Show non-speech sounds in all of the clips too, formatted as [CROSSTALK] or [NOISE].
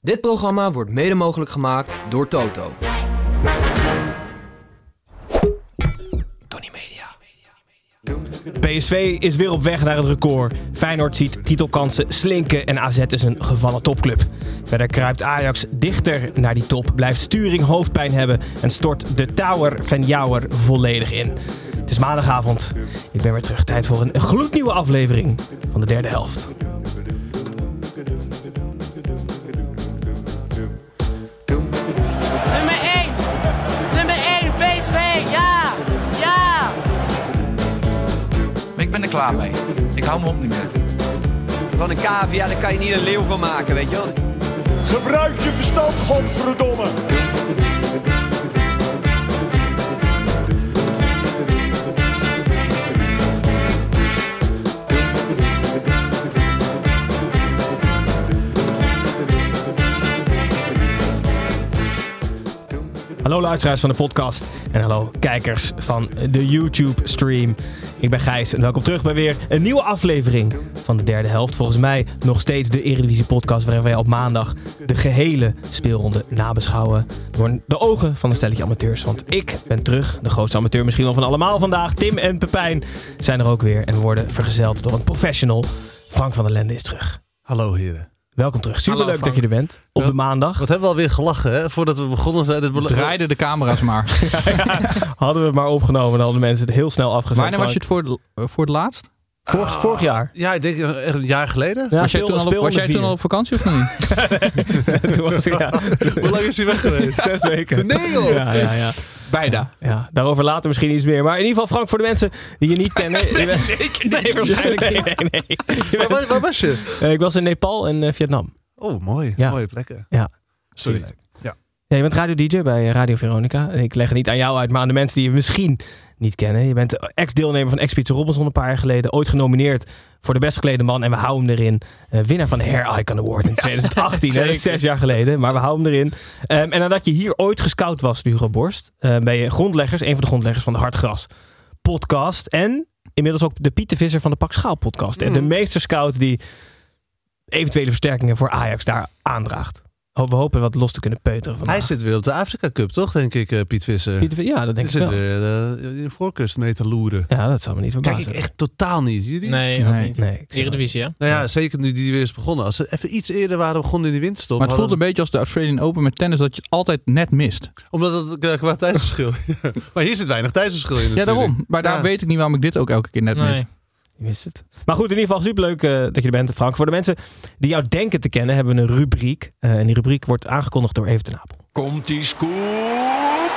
Dit programma wordt mede mogelijk gemaakt door Toto. Tony Media. PSV is weer op weg naar het record. Feyenoord ziet titelkansen slinken en AZ is een gevallen topclub. Verder kruipt Ajax dichter naar die top, blijft Sturing hoofdpijn hebben en stort de Tower van Jouwer volledig in. Het is maandagavond. Ik ben weer terug. Tijd voor een gloednieuwe aflevering van de derde helft. Er klaar mee. Ik hou me op niet meer. Van een cavia, daar kan je niet een leeuw van maken, weet je wel. Gebruik je verstand, godverdomme. Hallo luisteraars van de podcast en hallo kijkers van de YouTube-stream. Ik ben Gijs en welkom terug bij weer een nieuwe aflevering van de derde helft. Volgens mij nog steeds de Eredivisie-podcast waarin wij op maandag de gehele speelronde nabeschouwen door de ogen van een stelletje amateurs. Want ik ben terug, de grootste amateur misschien wel van allemaal vandaag. Tim en Pepijn zijn er ook weer en worden vergezeld door een professional. Frank van der Lende is terug. Hallo heren. Welkom terug. Superleuk dat je er bent op de maandag. Wat hebben we alweer gelachen, hè? Voordat we begonnen zijn. Belo- Draaiden de camera's maar. [LAUGHS] Hadden we het maar opgenomen, dan hadden mensen het heel snel afgezet. Wanneer was je het voor, het- eh, voor het laatst? Vorig, vorig jaar. Ja, ik denk echt een jaar geleden. Ja, was jij, toen al, op, speelde was jij vier. toen al op vakantie of nog niet? [LAUGHS] Toen was ik, ja, [LAUGHS] Hoe lang is hij weg geweest? [LAUGHS] zes weken. Nee joh! Ja, ja, ja. Bijna. ja, daarover later misschien iets meer. Maar in ieder geval, Frank, voor de mensen die je niet kennen. je bent, zeker Nee, waarschijnlijk niet. Nee, nee. Je Waar, was- waar was je? Eh, ik was in Nepal en eh, Vietnam. Oh, mooi. Ja. Mooie plekken. Ja. Sorry. Ja. Je bent radio-dj bij Radio Veronica. Ik leg het niet aan jou uit, maar aan de mensen die je misschien niet kennen. Je bent ex-deelnemer van Expeditie Robinson een paar jaar geleden. Ooit genomineerd voor de best geklede man. En we houden hem erin. Eh, winnaar van de Hair Icon Award in [LAUGHS] 2018. hè, dat is zes jaar geleden, maar we houden hem erin. Ehm, en nadat je hier ooit gescout was, Hugo Borst, eh, ben je grondleggers, een van de grondleggers van de Hartgras podcast. En inmiddels ook de Piet de Visser van de Pak Schaal podcast. En De meesterscout die eventuele versterkingen voor Ajax daar aandraagt. We hopen wat los te kunnen peuteren vandaag. Hij zit weer op de Afrika Cup, toch? Denk ik, eh, Piet Visser. Piet de ja, dat denk Hij ik zit wel. weer eh, in de voorkust mee te loeren. Ja, dat zal me niet Kijk verbazen. ik echt totaal niet. Jullie? Nee, Nee. niet. Nee, Eredivisie, hè? Nou ja, zeker nu die weer is begonnen. Als ze even iets eerder waren begonnen in die winterstop. Maar het voelt een beetje als de Australian Open met tennis dat je het altijd net mist. Omdat het eh, qua tijdsverschil. [LAUGHS] Maar hier zit weinig tijdsverschil in Ja, daarom. Maar daar Ja. weet ik niet waarom ik dit ook elke keer net mis. Je wist het. Maar goed, in ieder geval superleuk eh, dat je er bent, Frank. Voor de mensen die jou denken te kennen, hebben we een rubriek. Eh, en die rubriek wordt aangekondigd door Even ten Apel. Komt die scoop?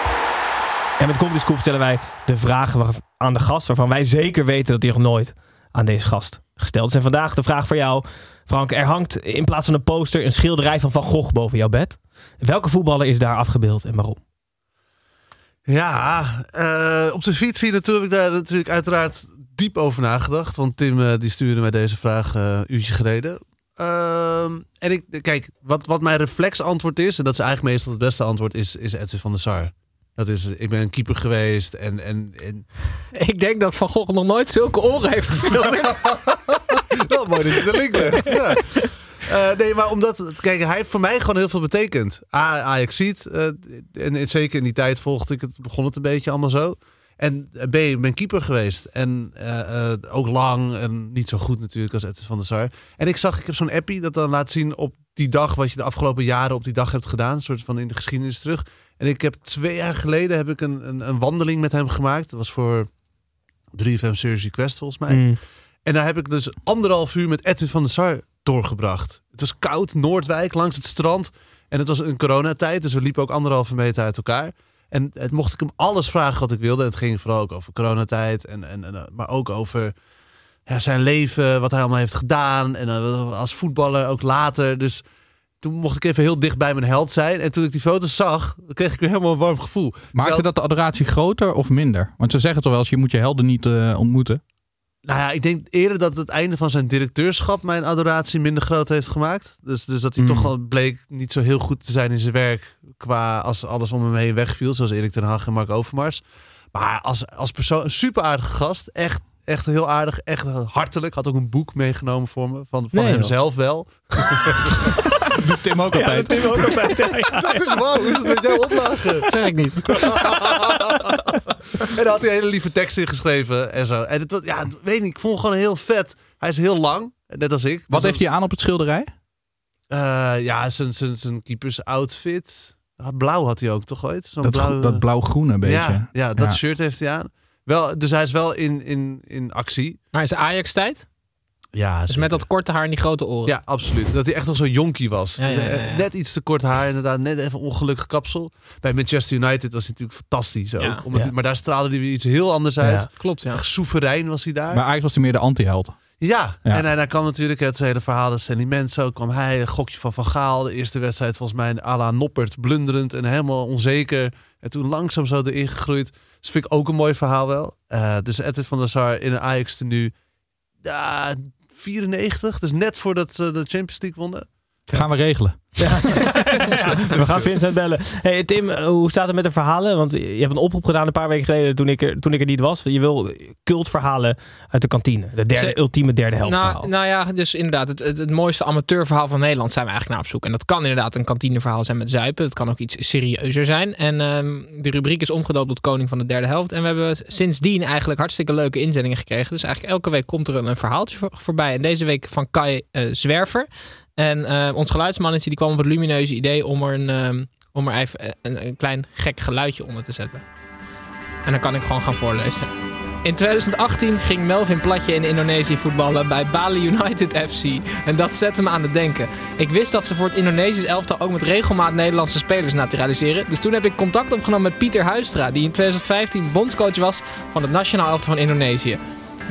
En met Komt die Scoop stellen wij de vragen waar- aan de gast... waarvan wij zeker weten dat die nog nooit aan deze gast gesteld is. En vandaag de vraag voor jou, Frank. Er hangt in plaats van een poster een schilderij van Van Gogh boven jouw bed. Welke voetballer is daar afgebeeld en waarom? Ja, eh, op de fiets naartoe heb ik daar natuurlijk uiteraard diep over nagedacht. Want Tim eh, die stuurde mij deze vraag eh, een uurtje geleden. Ehm, en ik, kijk, wat, wat mijn reflexantwoord is, en dat is eigenlijk meestal het beste antwoord, is, is Edwin van der Sar. Dat is, ik ben een keeper geweest en, en, en [LAUGHS] Ik denk dat Van Gogh nog nooit zulke oren heeft geschilderd. [LAUGHS] Wel mooi dat je de link legt. Ja. Eh, nee, maar omdat, kijk, hij heeft voor mij gewoon heel veel betekend. A, Ajax ziet, en, en zeker in die tijd volgde ik het, begon het een beetje allemaal zo. En eh, B, ik ben keeper geweest. En eh, eh, ook lang en niet zo goed natuurlijk als Edwin van der Sar. En ik zag, ik heb zo'n appie dat dan laat zien op die dag wat je de afgelopen jaren op die dag hebt gedaan. Een soort van in de geschiedenis terug. En ik heb twee jaar geleden heb ik een, een, een wandeling met hem gemaakt. Dat was voor 3FM Series Request volgens mij. Mm. En daar heb ik dus anderhalf uur met Edwin van der Sar doorgebracht. Het was koud, Noordwijk, langs het strand. En het was een coronatijd, dus we liepen ook anderhalve meter uit elkaar. En het mocht ik hem alles vragen wat ik wilde. Het ging vooral ook over coronatijd, en, en, en, maar ook over ja, zijn leven, wat hij allemaal heeft gedaan. En eh, als voetballer ook later. Dus toen mocht ik even heel dicht bij mijn held zijn. En toen ik die foto's zag, kreeg ik weer helemaal een warm gevoel. Maakte Terwijl- dat de adoratie groter of minder? Want ze zeggen toch wel eens, je moet je helden niet eh, ontmoeten. Nou ja, ik denk eerder dat het einde van zijn directeurschap mijn adoratie minder groot heeft gemaakt. Dus, dus dat hij Hmm. toch wel bleek niet zo heel goed te zijn in zijn werk. Qua als alles om hem heen wegviel, zoals Erik ten Hag en Mark Overmars. Maar als, als persoon, een super aardige gast. Echt, echt heel aardig, echt hartelijk. Had ook een boek meegenomen voor me, van, van Nee, joh. hemzelf [LAUGHS] Doet Tim ook altijd. Tim ook altijd. Ja, ja. Dat is wauw, hoe is het met jou oplagen? Zeg ik niet. [LAUGHS] En daar had hij hele lieve tekst in geschreven en zo. En het, was- ja, weet niet, ik vond hem gewoon heel vet. Hij is heel lang, net als ik. Wat Dus heeft hij aan op het schilderij? Eh, ja, zijn, zijn, zijn keepers outfit. Ah, Blauw had hij ook toch ooit? Zo'n Dat, blauwe- dat blauw-groene beetje. Ja, ja, dat Ja. shirt heeft hij aan. Wel, dus hij is wel in, in, in actie. Maar is Ajax-tijd? Ja, Dus zeker. met dat korte haar en die grote oren. Ja, absoluut. Dat hij echt nog zo'n jonkie was. Ja, ja, ja, ja. Eh, Net iets te kort haar, inderdaad. Net even ongelukkig kapsel. Bij Manchester United was hij natuurlijk fantastisch. Ook, Ja. omdat Ja. hij- maar daar straalde hij weer iets heel anders uit. Ja. Klopt, ja. Echt soeverein was hij daar. Maar eigenlijk was hij meer de anti-held. Ja, Ja. en, en dan kwam natuurlijk het hele verhaal dat Stanley Menzo kwam hij, een gokje van Van Gaal. De eerste wedstrijd volgens mij à la Noppert, blunderend en helemaal onzeker. En toen langzaam zo erin gegroeid. Dus vind ik ook een mooi verhaal wel. Eh, dus Edwin van der Sar in een Ajax tenue. Ja, 94, dus net voordat ze de Champions League wonnen. Gaan we regelen. [LAUGHS] Ja, we gaan Vincent bellen. Hey, Tim, eh, hoe staat het met de verhalen? Want je hebt een oproep gedaan een paar weken geleden toen ik er, toen ik er niet was. Je wil cultverhalen uit de kantine. De derde, Ze- ultieme derde helft verhaal. Nou, nou ja, dus inderdaad, het, het, het mooiste amateurverhaal van Nederland zijn we eigenlijk naar op zoek. En dat kan inderdaad een kantineverhaal zijn met zuipen. Het kan ook iets serieuzer zijn. En ehm, de rubriek is omgedoopt tot Koning van de Derde Helft. En we hebben sindsdien eigenlijk hartstikke leuke inzendingen gekregen. Dus eigenlijk elke week komt er een, een verhaaltje voor- voorbij. En deze week van Kai eh, Zwerver. En eh, ons geluidsmannetje die kwam op het lumineuze idee om er, een, ehm, om er even een, een klein gek geluidje onder te zetten. En dan kan ik gewoon gaan voorlezen. In 2018 ging Melvin Platje in Indonesië voetballen bij Bali United FC. En dat zette me aan het denken. Ik wist dat ze voor het Indonesisch elftal ook met regelmaat Nederlandse spelers naturaliseren. Dus toen heb ik contact opgenomen met Pieter Huistra, die in 2015 bondscoach was van het nationaal elftal van Indonesië.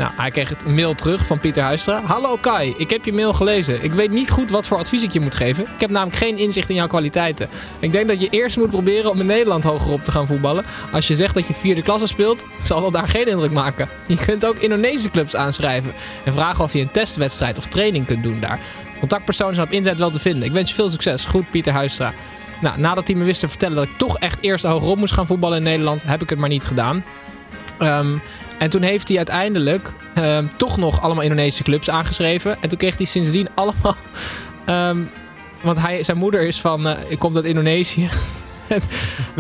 Nou, hij kreeg het mail terug van Pieter Huistra. Hallo Kai, ik heb je mail gelezen. Ik weet niet goed wat voor advies ik je moet geven. Ik heb namelijk geen inzicht in jouw kwaliteiten. Ik denk dat je eerst moet proberen om in Nederland hogerop te gaan voetballen. Als je zegt dat je vierde klasse speelt, zal dat daar geen indruk maken. Je kunt ook Indonesische clubs aanschrijven en vragen of je een testwedstrijd of training kunt doen daar. Contactpersonen zijn op internet wel te vinden. Ik wens je veel succes. Goed, Pieter Huistra. Nou, nadat hij me wist te vertellen dat ik toch echt eerst hogerop moest gaan voetballen in Nederland, heb ik het maar niet gedaan. Ehm, en toen heeft hij uiteindelijk ehm, toch nog allemaal Indonesische clubs aangeschreven. En toen kreeg hij sindsdien [LAUGHS] allemaal. ehm, want hij, zijn moeder is van. eh komt uit Indonesië. [LAUGHS] En-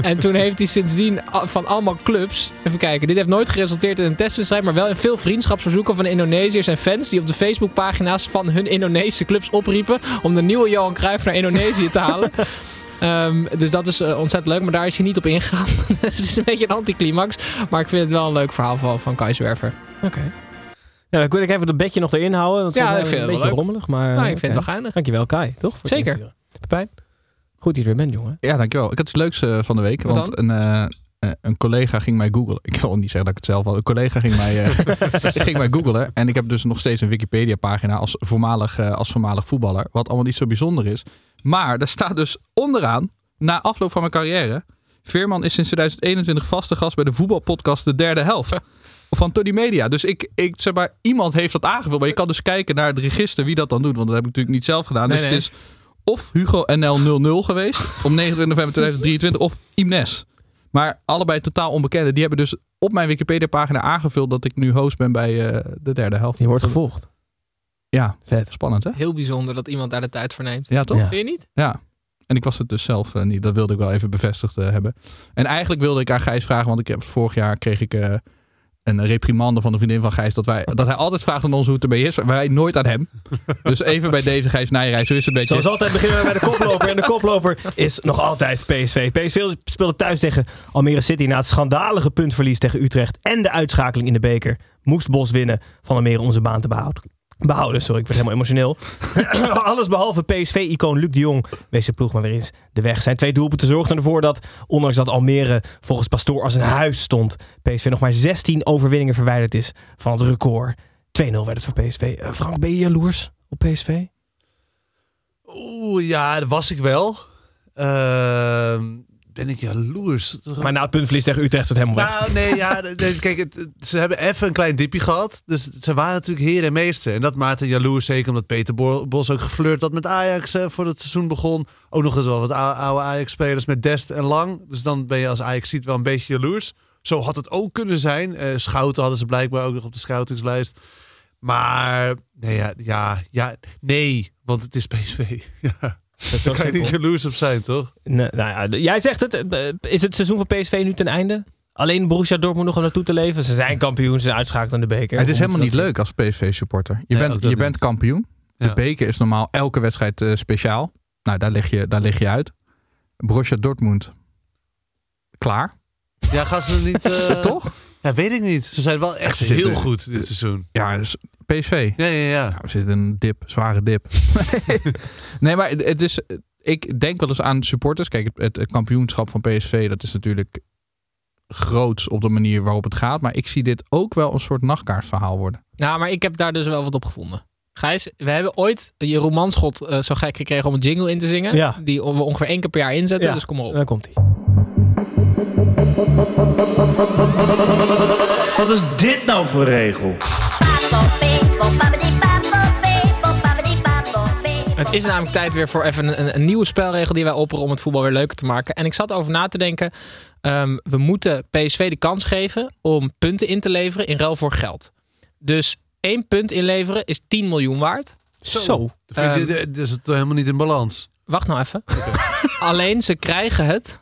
en toen heeft hij sindsdien van allemaal clubs. Even kijken, dit heeft nooit geresulteerd in een testwedstrijd. Maar wel in veel vriendschapsverzoeken van Indonesiërs en fans. die op de Facebookpagina's van hun Indonesische clubs opriepen. om de nieuwe Johan Cruijff naar Indonesië te halen. [LAUGHS] Ehm, dus dat is eh, ontzettend leuk, maar daar is hij niet op ingegaan. [LAUGHS] dus het is een beetje een anticlimax. Maar ik vind het wel een leuk verhaal van, van Kai Zwerver. Oké. Ja, ik wil ik even dat bedje nog erin houden. Want Ja, het ik is vind een het beetje wel leuk. rommelig. Maar, Nou, ik vind het oké. wel geinig. Dankjewel Kai, toch? Voor het Zeker. Pepijn, goed dat je er bent, jongen. Ja, dankjewel. Ik had iets leuks eh, van de week. Wat want een, eh, eh, een collega ging mij googlen. Ik wil niet zeggen dat ik het zelf had. Een collega ging mij, eh, [LAUGHS] ging mij googlen. En ik heb dus nog steeds een Wikipedia pagina als voormalig, eh, als voormalig voetballer. Wat allemaal niet zo bijzonder is. Maar daar staat dus onderaan, na afloop van mijn carrière... Veerman is sinds 2021 vaste gast bij de voetbalpodcast De Derde Helft. [LAUGHS] Van Tony Media. Dus ik, ik zeg maar, iemand heeft dat aangevuld. Maar je kan dus kijken naar het register wie dat dan doet. Want dat heb ik natuurlijk niet zelf gedaan. Nee, dus nee. het is of Hugo NL 00 geweest. Om 29 november 2023. Of Imnes. Maar allebei totaal onbekende. Die hebben dus op mijn Wikipedia pagina aangevuld dat ik nu host ben bij eh, de derde helft. Je wordt gevolgd. Ja, Vet. spannend hè? Heel bijzonder dat iemand daar de tijd voor neemt. Ja, toch? Ja. Vind je niet? Ja. En ik was het dus zelf eh, niet. Dat wilde ik wel even bevestigd eh, hebben. En eigenlijk wilde ik aan Gijs vragen, want ik heb, vorig jaar kreeg ik eh, een reprimande van de vriendin van Gijs. Dat, wij, dat hij altijd vraagt aan ons hoe het ermee is. Wij nooit aan hem. [LAUGHS] Dus even bij deze Gijs Nijreis. Zo is het een beetje. Zoals altijd beginnen we bij de koploper. En de koploper is nog altijd PSV. PSV speelde thuis tegen Almere City na het schandalige puntverlies tegen Utrecht. En de uitschakeling in de beker. Moest Bos winnen van Almere om zijn baan te behouden. Behouden, sorry, ik werd helemaal emotioneel. [LAUGHS] Alles behalve PSV-icoon Luc de Jong wees de ploeg maar weer eens de weg. Zijn twee doelpunten zorgden ervoor dat, ondanks dat Almere volgens Pastoor als een huis stond, PSV nog maar 16 overwinningen verwijderd is van het record. 2-0 werd het voor PSV. Eh, Frank, ben je jaloers op PSV? Oeh, ja, dat was ik wel. Ehm, ben ik jaloers? Maar na het puntverlies tegen Utrecht het helemaal weg. Nou, nee, ja, [LAUGHS] nee, kijk, het, ze hebben even een klein dipje gehad. Dus ze waren natuurlijk heer en meester. En dat maakte jaloers, zeker omdat Peter Bo- Bos ook geflirt had met Ajax eh, voor het seizoen begon. Ook nog eens wel wat ou- oude Ajax-spelers met Dest en Lang. Dus dan ben je als Ajax ziet wel een beetje jaloers. Zo had het ook kunnen zijn. Eh, Schouten hadden ze blijkbaar ook nog op de scoutingslijst. Maar nee, ja, ja, ja, nee, want het is PSV. [LAUGHS] Ja. Dat Daar kan je niet jaloers op zijn, toch? Nee, nou ja, jij zegt het. eh, Is het seizoen van PSV nu ten einde? Alleen Borussia Dortmund nog om naartoe te leven. Ze zijn kampioen, ze zijn uitschakeld aan de beker. Het is helemaal niet leuk als PSV-supporter. Je, Nee, bent, je bent kampioen. De Ja. beker is normaal elke wedstrijd eh, speciaal. Nou, daar lig, je, daar lig je uit. Borussia Dortmund. Klaar, Ja, gaan ze er niet... [LAUGHS] eh, toch? Ja, weet ik niet. Ze zijn wel echt Ze heel zitten- goed dit seizoen. Ja, dus PSV. Ja, ja, ja. Nou, we zitten in een dip, zware dip. [LAUGHS] nee, maar het is. Ik denk wel eens aan supporters. Kijk, het, kampioenschap van PSV, dat is natuurlijk groots op de manier waarop het gaat. Maar ik zie dit ook wel een soort nachtkaartverhaal worden. Nou, maar ik heb daar dus wel wat op gevonden. Gijs, we hebben ooit Jeroen Manschot eh, zo gek gekregen om een jingle in te zingen. Ja. Die we ongeveer één keer per jaar inzetten. Ja. Dus kom maar op. Dan komt hij. Wat is dit nou voor regel? Het is namelijk tijd weer voor even een, een nieuwe spelregel die wij opperen om het voetbal weer leuker te maken. En ik zat over na te denken. ehm, we moeten PSV de kans geven om punten in te leveren in ruil voor geld. Dus één punt inleveren is 10 miljoen waard. Zo. Dit- dit is het helemaal niet in balans. Wacht nou even. [LAUGHS] alleen ze krijgen het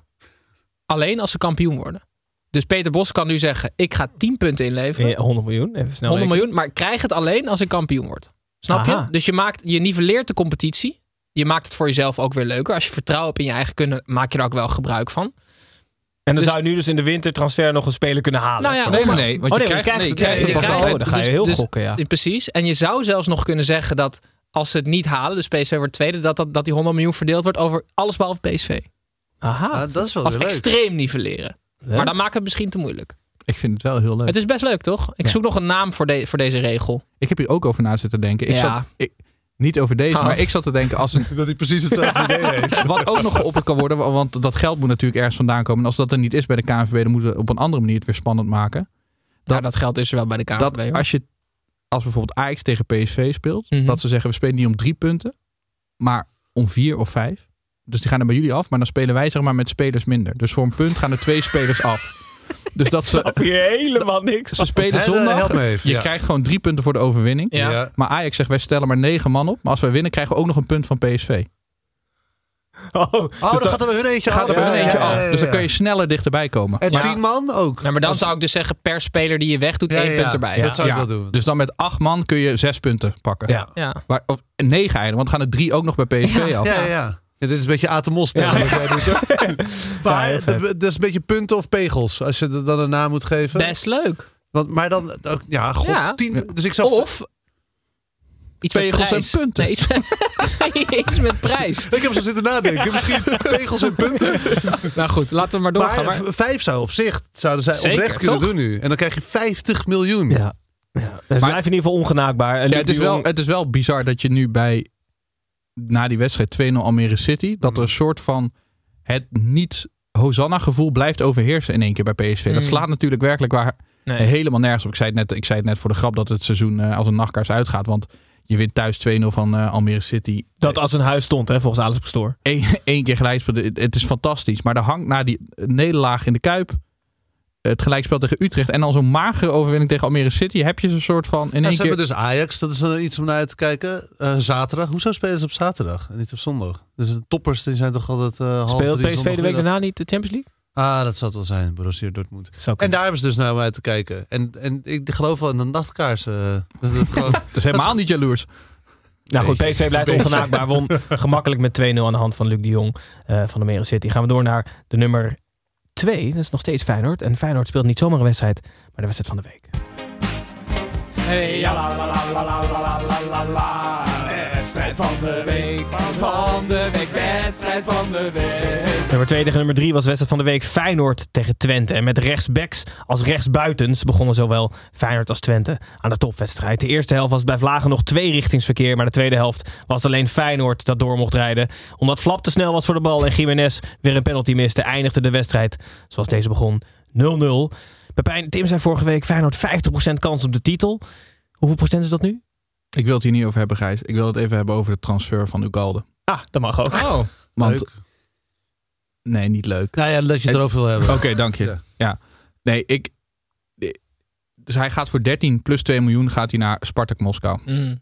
alleen als ze kampioen worden. Dus Peter Bos kan nu zeggen: ik ga 10 punten inleveren. Ja, 100 miljoen, even snel 100 rekenen. miljoen, maar ik krijg het alleen als ik kampioen word. Snap Aha. je? Dus je, maakt, je nivelleert de competitie. Je maakt het voor jezelf ook weer leuker. Als je vertrouwen hebt in je eigen kunnen, maak je er ook wel gebruik van. En dan Dus- zou je nu dus in de wintertransfer nog een speler kunnen halen. Nou ja, Nee, maar- nee, nee. Want Oh je nee, je krijgt, nee, je je krijgt- je oh, dan ga je heel dus- gokken, ja. Precies. En je zou zelfs nog kunnen zeggen dat als ze het niet halen, dus PSV wordt tweede, dat, dat, dat die 100 miljoen verdeeld wordt over alles behalve PSV. Aha. Ah, dat is wel Als leuk. extreem nivelleren. Leuk. Maar dan maakt het misschien te moeilijk. Ik vind het wel heel leuk. Het is best leuk, toch? Ik Ja. zoek nog een naam voor, de, voor deze regel. Ik heb hier ook over na zitten denken. Ik Ja. zat, ik, niet over deze, Oh. maar ik zat te denken als een, [LAUGHS] Dat hij precies hetzelfde idee [LAUGHS] heeft. wat ook nog geopperd kan worden. Want dat geld moet natuurlijk ergens vandaan komen. En als dat er niet is bij de KNVB, dan moeten we op een andere manier het weer spannend maken. Dat, dat geld is er wel bij de KNVB. Dat hoor. als je als bijvoorbeeld Ajax tegen PSV speelt, Mhm. dat ze zeggen we spelen niet om drie punten, maar om vier of vijf. Dus die gaan er bij jullie af, maar dan spelen wij zeg maar met spelers minder. Dus voor een punt gaan er twee spelers af. Dus dat ze, Heb je helemaal niks. ze spelen zondag. help me even, Je ja. krijgt gewoon drie punten voor de overwinning. Ja. Ja. Maar Ajax zegt wij stellen maar negen man op. Maar als wij winnen krijgen we ook nog een punt van PSV. Oh, Oh, dan gaat er bij hun eentje Gaat af. er ja, eentje ja, af. Dus dan ja. kun je sneller dichterbij komen. En tien man ook. Ja, maar dan zou ik dus zeggen, per speler die je wegdoet, Ja, één ja, punt erbij. ja. Dat zou ik wel doen. Dus dan met acht man kun je zes punten pakken. Ja. Ja. Maar, of negen eigenlijk, want dan gaan er drie ook nog bij PSV Ja. af. Ja, ja, ja. Ja, dit is een beetje Atemos Ja. wat jij doet. hè? [LAUGHS] maar vet. dat is een beetje punten of pegels, als je er dan een naam moet geven. Best leuk. Want, maar dan, ook- ja, god, Ja. tien. Dus ik zou... Of iets met Pegels en punten. Nee, iets met, [LAUGHS] iets met prijs. Ik heb zo zitten nadenken. Misschien pegels en punten. Nou goed, laten we maar doorgaan. Maar Maar, vijf zou op zich zouden zij Zeker, oprecht kunnen toch? doen nu. En dan krijg je 50 miljoen. Ja. ja. Dus blijf in ieder geval ongenaakbaar. En Ja, het, is wel, het is wel bizar dat je nu bij, na die wedstrijd 2-0 Almere City, dat er een soort van het niet Hosanna gevoel blijft overheersen in één keer bij PSV. Dat Mm. slaat natuurlijk werkelijk waar nee. helemaal nergens op. Ik zei, het net, ik zei het net voor de grap dat het seizoen eh, als een nachtkaars uitgaat. Want je wint thuis 2-0 van eh, Almere City. dat als een huis stond, hè, volgens Alex Pastoor. Eén keer. Het het is fantastisch. Maar er hangt na die nederlaag in de Kuip. Het gelijkspel tegen Utrecht. En dan zo'n magere overwinning tegen Almere City. Heb je zo'n soort van in Ja, één ze keer... hebben dus Ajax, dat is eh, iets om naar uit te kijken. Eh, zaterdag. Hoezo spelen ze op zaterdag en niet op zondag? Dus de toppers die zijn toch altijd eh half Speelt PSV de week daarna niet de Champions League? Ah, dat zal het wel zijn. Borussia Dortmund. En daar hebben ze dus naar om uit te kijken. En, en ik geloof wel in de nachtkaars. eh, dat het gewoon... [LAUGHS] Dus helemaal niet jaloers. Nou goed. PSV blijft [LAUGHS] ongenaakbaar. Won gemakkelijk met 2-0 aan de hand van Luc de Jong eh, van de Meren City. Gaan we door naar de nummer 2. Dat is nog steeds Feyenoord. En Feyenoord speelt niet zomaar een wedstrijd, maar de wedstrijd van de week. Van de week, van de week, wedstrijd van de week. Nummer 2 tegen nummer 3 was wedstrijd van de week Feyenoord tegen Twente. En met rechtsbacks als rechtsbuitens begonnen zowel Feyenoord als Twente aan de topwedstrijd. De eerste helft was bij Vlagen nog twee richtingsverkeer, maar de tweede helft was alleen Feyenoord dat door mocht rijden. Omdat Flap te snel was voor de bal en Jiménez weer een penalty miste, eindigde de wedstrijd zoals deze begon 0-0. Pepijn, Tim zei vorige week Feyenoord 50% kans op de titel. Hoeveel procent is dat nu? Ik wil het hier niet over hebben, Gijs. Ik wil het even hebben over de transfer van Ugalde. Ah, dat mag ook. Oh, Want, Leuk. nee, niet leuk. Nou ja, dat je het erover wil hebben. Oké, dank je. Ja. Ja. Nee, ik... Dus hij gaat voor 13 plus 2 miljoen gaat hij naar Spartak Moskou. mm.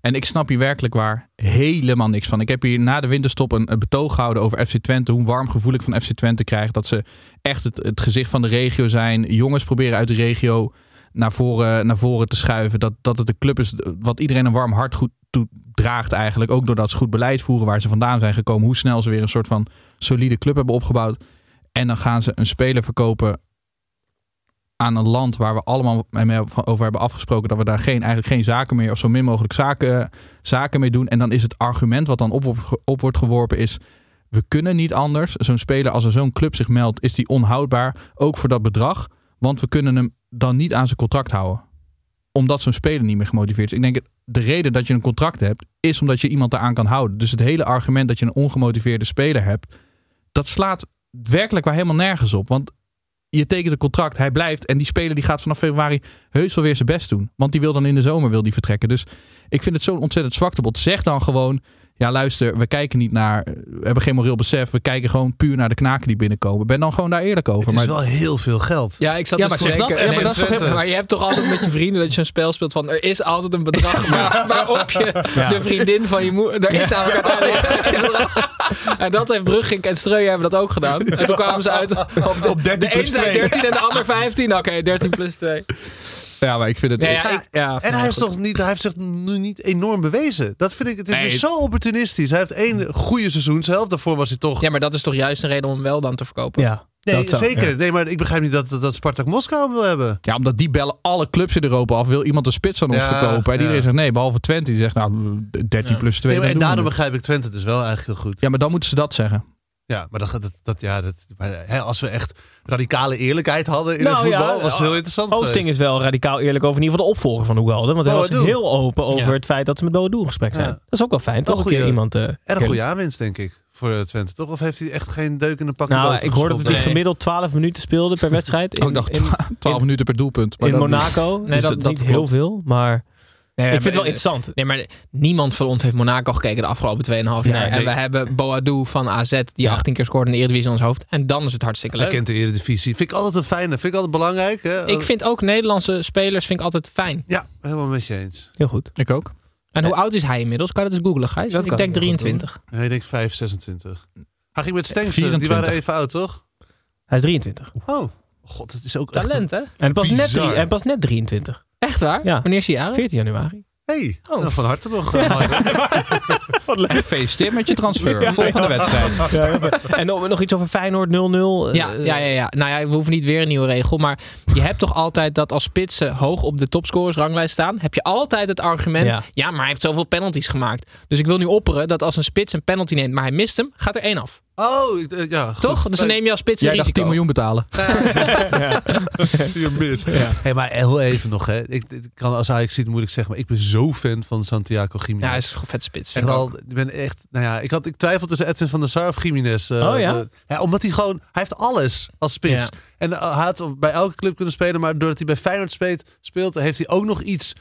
En ik snap hier werkelijk waar helemaal niks van. Ik heb hier na de winterstop een, een betoog gehouden over FC Twente. Hoe warm gevoel ik van FC Twente krijg. Dat ze echt het, het gezicht van de regio zijn. Jongens proberen uit de regio naar voren, naar voren te schuiven. Dat, dat het een club is wat iedereen een warm hart goed draagt eigenlijk. Ook doordat ze goed beleid voeren waar ze vandaan zijn gekomen. Hoe snel ze weer een soort van solide club hebben opgebouwd. En dan gaan ze een speler verkopen aan een land waar we allemaal over hebben afgesproken dat we daar geen, eigenlijk geen zaken meer of zo min mogelijk zaken, zaken mee doen. En dan is het argument wat dan op wordt geworpen is we kunnen niet anders. Zo'n speler als er zo'n club zich meldt is die onhoudbaar. Ook voor dat bedrag. Want we kunnen hem dan niet aan zijn contract houden. Omdat zo'n speler niet meer gemotiveerd is. Ik denk de reden dat je een contract hebt is omdat je iemand daaraan kan houden. Dus het hele argument dat je een ongemotiveerde speler hebt. Dat slaat werkelijk waar helemaal nergens op. Want je tekent een contract, hij blijft. En die speler die gaat vanaf februari heus wel weer zijn best doen. Want die wil dan in de zomer wil die vertrekken. Dus ik vind het zo'n ontzettend zwaktebod. Zeg dan gewoon, ja luister, we kijken niet naar... We hebben geen moreel besef. We kijken gewoon puur naar de knaken die binnenkomen. Ben dan gewoon daar eerlijk over. Het is maar wel heel veel geld. Ja, ik zat Ja, dus maar te zeg dat- ja, maar nee, dat is toch Twente. Maar je hebt toch altijd met je vrienden dat je zo'n spel speelt van er is altijd een bedrag waar- [LAUGHS] waarop je Ja. de vriendin van je moeder... Er is namelijk uiteindelijk een bedrag. En dat heeft Brugging en Streuer hebben dat ook gedaan. En toen kwamen ze uit op, de, Op 13 de een plus zei 2. 13 en de ander 15. Oké, 13 plus 2. Ja, maar ik vind het... Ja, ja, ik, ja, En hij, is goed. toch niet, hij heeft zich nu niet enorm bewezen. Dat vind ik, het is Nee. weer zo opportunistisch. Hij heeft één goede seizoenshelft. Daarvoor was hij toch... Ja, maar dat is toch juist een reden om hem wel dan te verkopen? Ja, nee, dat zou- zeker. ja. Nee, maar ik begrijp niet dat, dat, dat Spartak Moskou hem wil hebben. Ja, omdat die bellen alle clubs in Europa af. Wil iemand een spits aan ons Ja, verkopen? En ja. iedereen zegt nee, behalve Twente. Die zegt nou 13 Ja. plus 2. Nee, maar, en daarom begrijp ik Twente dus wel eigenlijk heel goed. Ja, maar dan moeten ze dat zeggen. Ja, maar dat, dat, dat, ja, dat, maar, hè, als we echt radicale eerlijkheid hadden in Nou het voetbal, ja, was heel interessant Oosting geweest. is wel radicaal eerlijk over in ieder geval de opvolger van Ugalde. Want hij was Boadu. heel open over Ja. het feit dat ze met Boadu in gesprek zijn. Ja. Dat is ook wel fijn, toch? Een keer iemand... eh, En een kennen. goede aanwinst, denk ik, voor eh, Twente, toch? Of heeft hij echt geen deuk in de pak Nou, ik hoorde dat hij Nee. gemiddeld 12 minuten speelde per wedstrijd. In, [LAUGHS] Oh, ik dacht in, 12 minuten per doelpunt. Maar in Monaco. Nee, dus dat- dat, is dat niet heel veel, maar Nee, ik vind het wel maar- interessant. Nee, maar niemand van ons heeft Monaco gekeken de afgelopen 2,5 jaar. Nee, en we hebben Boadu van AZ, die 18 keer scoort in de Eredivisie in ons hoofd. En dan is het hartstikke Hij leuk. kent de Eredivisie. Vind ik altijd een fijne. Vind ik altijd belangrijk. Hè? Ik vind ook Nederlandse spelers vind ik altijd fijn. Ja, helemaal met je eens. Heel goed. Ik ook. En hoe oud is hij inmiddels? Kan je dat eens googlen, Gijs? Dat ik kan denk ik wel goed 23. Nee, ik denk 5, 26. Hij ging met Stengs. Die 24. waren even oud, toch? Hij is 23. Oh, god, het is ook echt... Talent, hè? En hij pas, net, drie, hij pas net 23. Echt waar? Ja. Wanneer is hij jarig? 14 januari. Hey, Oh. nou, van harte nog. [LAUGHS] eh. Gefeliciteerd met je transfer. Volgende wedstrijd. en nog, nog iets over Feyenoord 0-0. eh, Ja, ja, ja, ja. Nou ja, we hoeven niet weer een nieuwe regel. Maar je hebt toch altijd dat als spitsen hoog op de topscorersranglijst staan, heb je altijd het argument. Ja. Ja. maar hij heeft zoveel penalties gemaakt. Dus ik wil nu opperen dat als een spits een penalty neemt, maar hij mist hem, gaat er één af. Oh, eh, ja. goed. Toch? Dus dan Nee, neem je als spits een Jij dacht 10 risico. miljoen betalen. [LAUGHS] [LAUGHS] je mist. Hey, maar heel even nog. Hè. Ik, ik kan, als Ajax ziet, moet ik zeggen, maar ik ben zo fan van Santiago Jiménez. Ja, hij is een vet spits. Echt ik ik ben echt, nou ja, ik, had, ik twijfel tussen Edwin van der Sar of Jiménez. eh, Oh ja? de- ja? Omdat hij gewoon, hij heeft alles als spits. Ja. En eh, hij had bij elke club kunnen spelen, maar doordat hij bij Feyenoord speelt, speelt heeft hij ook nog iets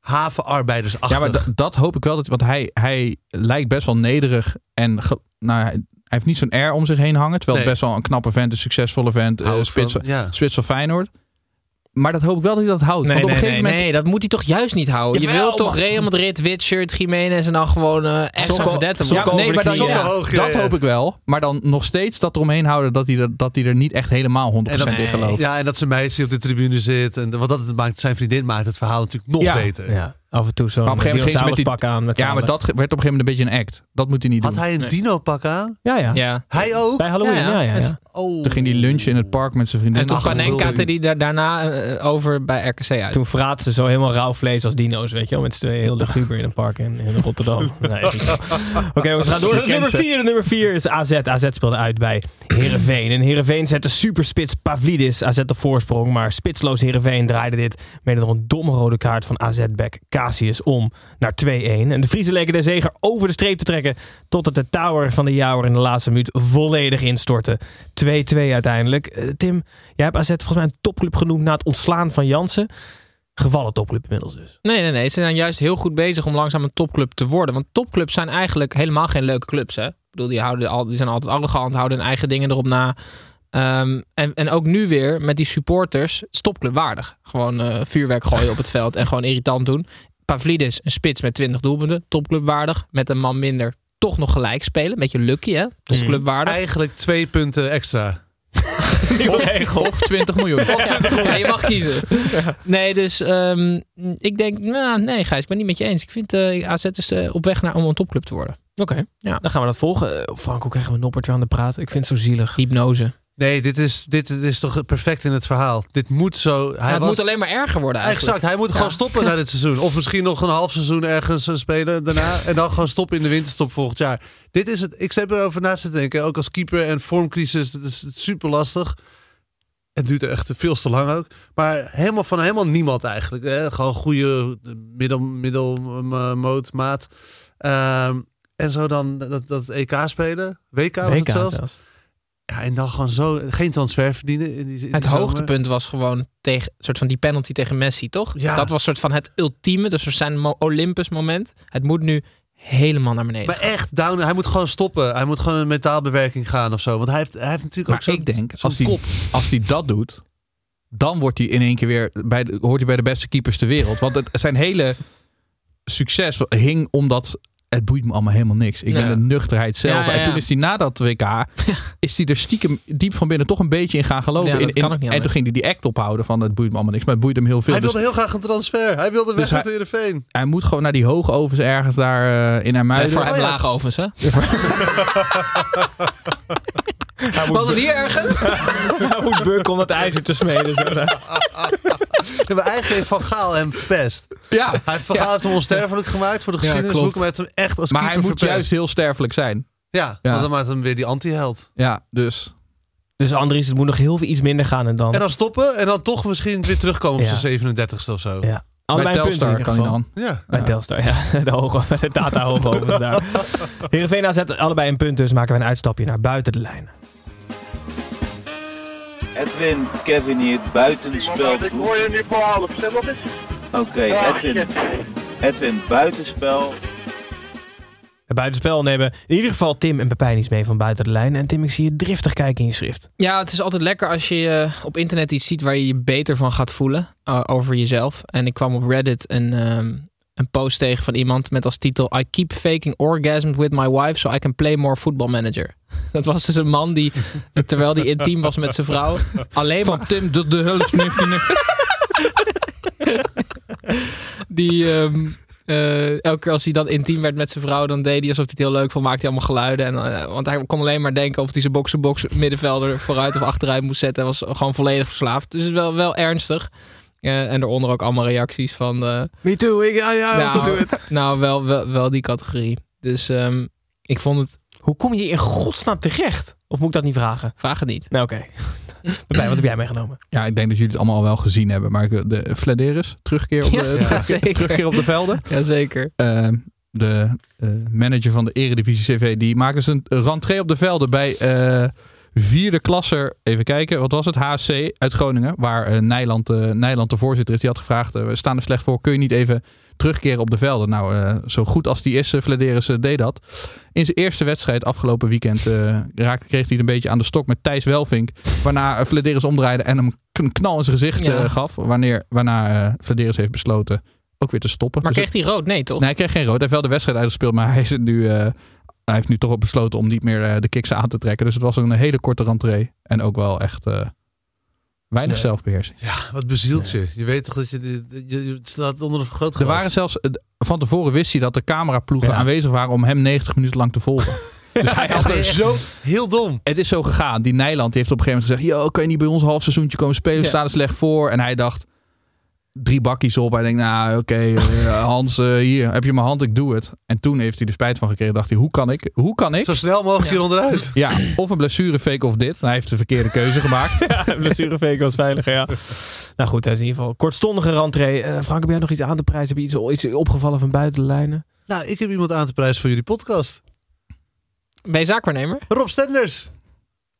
havenarbeidersachtig. Ja, maar da- dat hoop ik wel. Dat, want hij, hij lijkt best wel nederig. En ge- nou, heeft niet zo'n air om zich heen hangen. Terwijl het best wel een knappe vent, een succesvolle vent. eh, ik spits, van, ja. spits van Feyenoord. Maar dat hoop ik wel dat hij dat houdt. Nee, want op nee, een gegeven nee, moment... nee, dat moet hij toch juist niet houden. je wilt toch Real Madrid, wit shirt, Jiménez en dan gewoon eh extra Sokken- verdette. Ja, nee, maar dan, ja, hoog, ja, dat ja. hoop ik wel. Maar dan nog steeds dat eromheen houden dat hij er, dat hij er niet echt helemaal 100% En dat- in gelooft. Ja, en dat zijn meisje op de tribune zit. En wat dat het maakt, zijn vriendin maakt het verhaal natuurlijk nog Ja. beter. Ja. Af en toe zo'n Maar op een gegeven moment ging ze met die- aan. Met Ja, maar dat werd op een gegeven moment een beetje een act. Dat moet hij niet Had doen. hij een Nee. dino-pak aan? Ja, ja. Ja. Hij ook? Bij Halloween, Ja, ja, ja. ja. ja. Oh. Toen ging hij lunchen in het park met zijn vriendin. En toen Ach, Panenka geweldig. hij daar daarna eh, over bij RKC uit. Toen vraat ze zo helemaal rauw vlees als dino's, weet je wel. Met z'n tweeën heel luguber in een park in, in Rotterdam. [LAUGHS] Nee. Oké, we gaan door. Naar Nummer ze. 4. Nummer 4 is AZ. AZ speelde uit bij Heerenveen. En Heerenveen zette superspits Pavlidis AZ op voorsprong. Maar spitsloos Heerenveen draaide dit met door een domme rode kaart van AZ-back Casius om naar 2-1. En de Friese leken de zeger over de streep te trekken. Totdat de tower van de Jouwer in de laatste minuut volledig instortte. 2-2 uiteindelijk. Eh, Tim, jij hebt AZ volgens mij een topclub genoemd na het ontslaan van Jansen. Gevallen topclub inmiddels dus. Nee, nee, nee. Ze zijn juist heel goed bezig om langzaam een topclub te worden. Want topclubs zijn eigenlijk helemaal geen leuke clubs. Hè? Ik bedoel, die, houden al, die zijn altijd arrogant, houden hun eigen dingen erop na. Ehm, en, en ook nu weer met die supporters, stopclub waardig. Gewoon eh, vuurwerk gooien op het veld en gewoon irritant doen. Pavlidis, een spits met 20 doelpunten, topclub waardig. Met een man minder, toch nog gelijk spelen. Beetje lucky, hè? Topclub waardig. Eigenlijk twee punten extra. [LAUGHS] Of 20 miljoen. [LAUGHS] Ja, je mag kiezen. Nee, dus ehm, ik denk, nou, nee Gijs, ik ben het niet met je eens. Ik vind eh AZ is eh, op weg naar om een topclub te worden. Oké, Ja. dan gaan we dat volgen. Eh, Frank, hoe krijgen we een noppertje aan de praat? Ik vind het zo zielig. Hypnose. Nee, dit is, dit is toch perfect in het verhaal. Dit moet zo... Hij Ja, het was, moet alleen maar erger worden eigenlijk. Exact, hij moet gewoon stoppen na dit [LAUGHS] seizoen. Of misschien nog een half seizoen ergens eh, spelen daarna. En dan gewoon stoppen in de winterstop volgend jaar. Dit is het. Ik heb erover na te denken. Ook als keeper en vormcrisis. Het is super lastig. Het duurt echt veel te lang ook. Maar helemaal van helemaal niemand eigenlijk. Hè? Gewoon goede middel, middelmoot, maat. Ehm, en zo dan dat, dat EK spelen. WK was WK het zelfs. zelfs. Ja, en dan gewoon zo geen transfer verdienen. In die, in Het hoogtepunt was gewoon tegen, soort van die penalty tegen Messi, toch? Ja. Dat was soort van het ultieme, dus zijn mo- Olympus moment. Het moet nu helemaal naar beneden. Maar echt, down, hij moet gewoon stoppen. Hij moet gewoon een metaalbewerking gaan of zo. Want hij heeft, hij heeft natuurlijk ook Maar zo'n ik denk, als hij, kop. als hij dat doet, dan wordt hij in één keer weer bij de, hoort hij bij de beste keepers ter wereld. Want het, zijn hele succes hing omdat het boeit me allemaal helemaal niks. Ik Ja. ben de nuchterheid zelf. Ja, ja, En toen is hij na dat WK, is hij er stiekem diep van binnen toch een beetje in gaan geloven. Ja, dat in, in- kan ook niet en toen ging hij die act ophouden van het boeit me allemaal niks. Maar het boeit hem heel veel. Hij Dus wilde heel graag een transfer. Hij wilde weg Dus uit hij- Heerenveen. hij moet gewoon naar die hoge ovens ergens daar eh, in Ja, Hermuiden. voor hem Oh ja. lage ovens, hè? [LAUGHS] Was het hier ergens? [LAUGHS] hij moet bukken om dat ijzer te smeden. Zo. [LAUGHS] Ja, maar eigenlijk heeft Van Gaal hem verpest. Ja, Hij heeft Van Gaal heeft hem onsterfelijk gemaakt voor de Ja, geschiedenisboeken. maar hij heeft hem echt als maar hij moet verpest. juist heel sterfelijk zijn. Ja, Ja. want dan maakt hem weer die anti-held. Ja, dus Dus Andries, het moet nog heel veel iets minder gaan en dan... En dan stoppen en dan toch misschien weer terugkomen op Ja. zijn 37ste of zo. Ja. Allebei bij een punt in Telstar kan hij geval. dan. Ja. Bij Telstar, ja. [LAUGHS] De, hoge, de data hoofdovens daar. [LAUGHS] Heerenveen AZ allebei een punt, dus maken we een uitstapje naar buiten de lijn. Edwin, Kevin hier buitenspel. Ik hoor je nu voor half. Zeg nog eens. Oké, Edwin. Edwin, buitenspel. Het buitenspel nemen in ieder geval Tim en Pepijn iets mee van buiten de lijn. En Tim, ik zie je driftig kijken in je schrift. Ja, het is altijd lekker als je eh, op internet iets ziet waar je je beter van gaat voelen eh, over jezelf. En ik kwam op Reddit een, ehm, een post tegen van iemand met als titel I keep faking orgasm with my wife so I can play more football manager. [LAUGHS] Dat was dus een man die, terwijl hij intiem was met zijn vrouw, alleen maar... Van Tim de, de nu. [LAUGHS] Die ehm, eh, elke keer als hij dan intiem werd met zijn vrouw, dan deed hij alsof hij het heel leuk vond, maakte hij allemaal geluiden. En, eh, want hij kon alleen maar denken of hij zijn boxenbox middenvelder vooruit of achteruit moest zetten. Hij was gewoon volledig verslaafd. Dus het is wel, wel ernstig. Eh, en daaronder ook allemaal reacties van... eh, Me too, ik, ja, ja, nou, nou wel, wel, wel die categorie. Dus ehm, ik vond het... Hoe kom je in godsnaam terecht? Of moet ik dat niet vragen? Vraag het niet. Nou, oké. [LAUGHS] Pepijn, wat heb jij meegenomen? Ja, ik denk dat jullie het allemaal wel gezien hebben. Maar ik- de Flederis, terugkeer op de, Ja, [LAUGHS] terugkeer, zeker. terugkeer op de velden. [LAUGHS] Jazeker. Eh, de eh, manager van de Eredivisie CV, die maakte dus een rentree op de velden bij eh, vierde klasser, even kijken, wat was het? HSC uit Groningen, waar eh, Nijland, eh, Nijland de voorzitter is. Die had gevraagd, we staan er slecht voor, kun je niet even terugkeren op de velden? Nou, eh, zo goed als die is, uh, Flederis eh, deed dat. In zijn eerste wedstrijd afgelopen weekend eh, raakte, kreeg hij het een beetje aan de stok met Thijs Welvink. Waarna Flederis omdraaide en hem een knal in zijn gezicht Ja. eh, gaf. Wanneer, waarna Flederis heeft besloten ook weer te stoppen. Maar Dus kreeg hij rood? Nee, toch? Nee, hij kreeg geen rood. Hij heeft wel de wedstrijd uitgespeeld, maar hij, is nu, eh, hij heeft nu toch ook besloten om niet meer eh, de kicks aan te trekken. Dus het was een hele korte rentree. En ook wel echt, eh, Weinig Nee. zelfbeheersing. Ja, wat bezielt je. Je weet toch dat je... je, je, staat onder een groot Er glas. waren zelfs, eh, van tevoren wist hij dat de cameraploegen Ja. aanwezig waren om hem 90 minuten lang te volgen. [LAUGHS] Dus hij had er zo heel dom. Het is zo gegaan. Die Nijland die heeft op een gegeven moment gezegd: Yo, kan je niet bij ons half seizoentje komen spelen? We staan er slecht voor. En hij dacht: drie bakjes op. Hij denkt: Nou, oké, eh, [LAUGHS] Hans, eh, hier heb je mijn hand, ik doe het. En toen heeft hij er spijt van gekregen. Dacht hij: Hoe kan ik? Hoe kan ik? Zo snel mogelijk Ja. hier onderuit. Ja, of een blessure fake of dit. Hij heeft de verkeerde keuze gemaakt. [LAUGHS] Ja, blessurefake was veiliger, ja. nou goed, dat is in ieder geval kortstondige rentree. Eh, Frank, heb jij nog iets aan te prijzen? Heb je iets, iets opgevallen van buiten de lijnen? Nou, ik heb iemand aan te prijzen voor jullie podcast. Ben je zaakwaarnemer? Rob Stenders.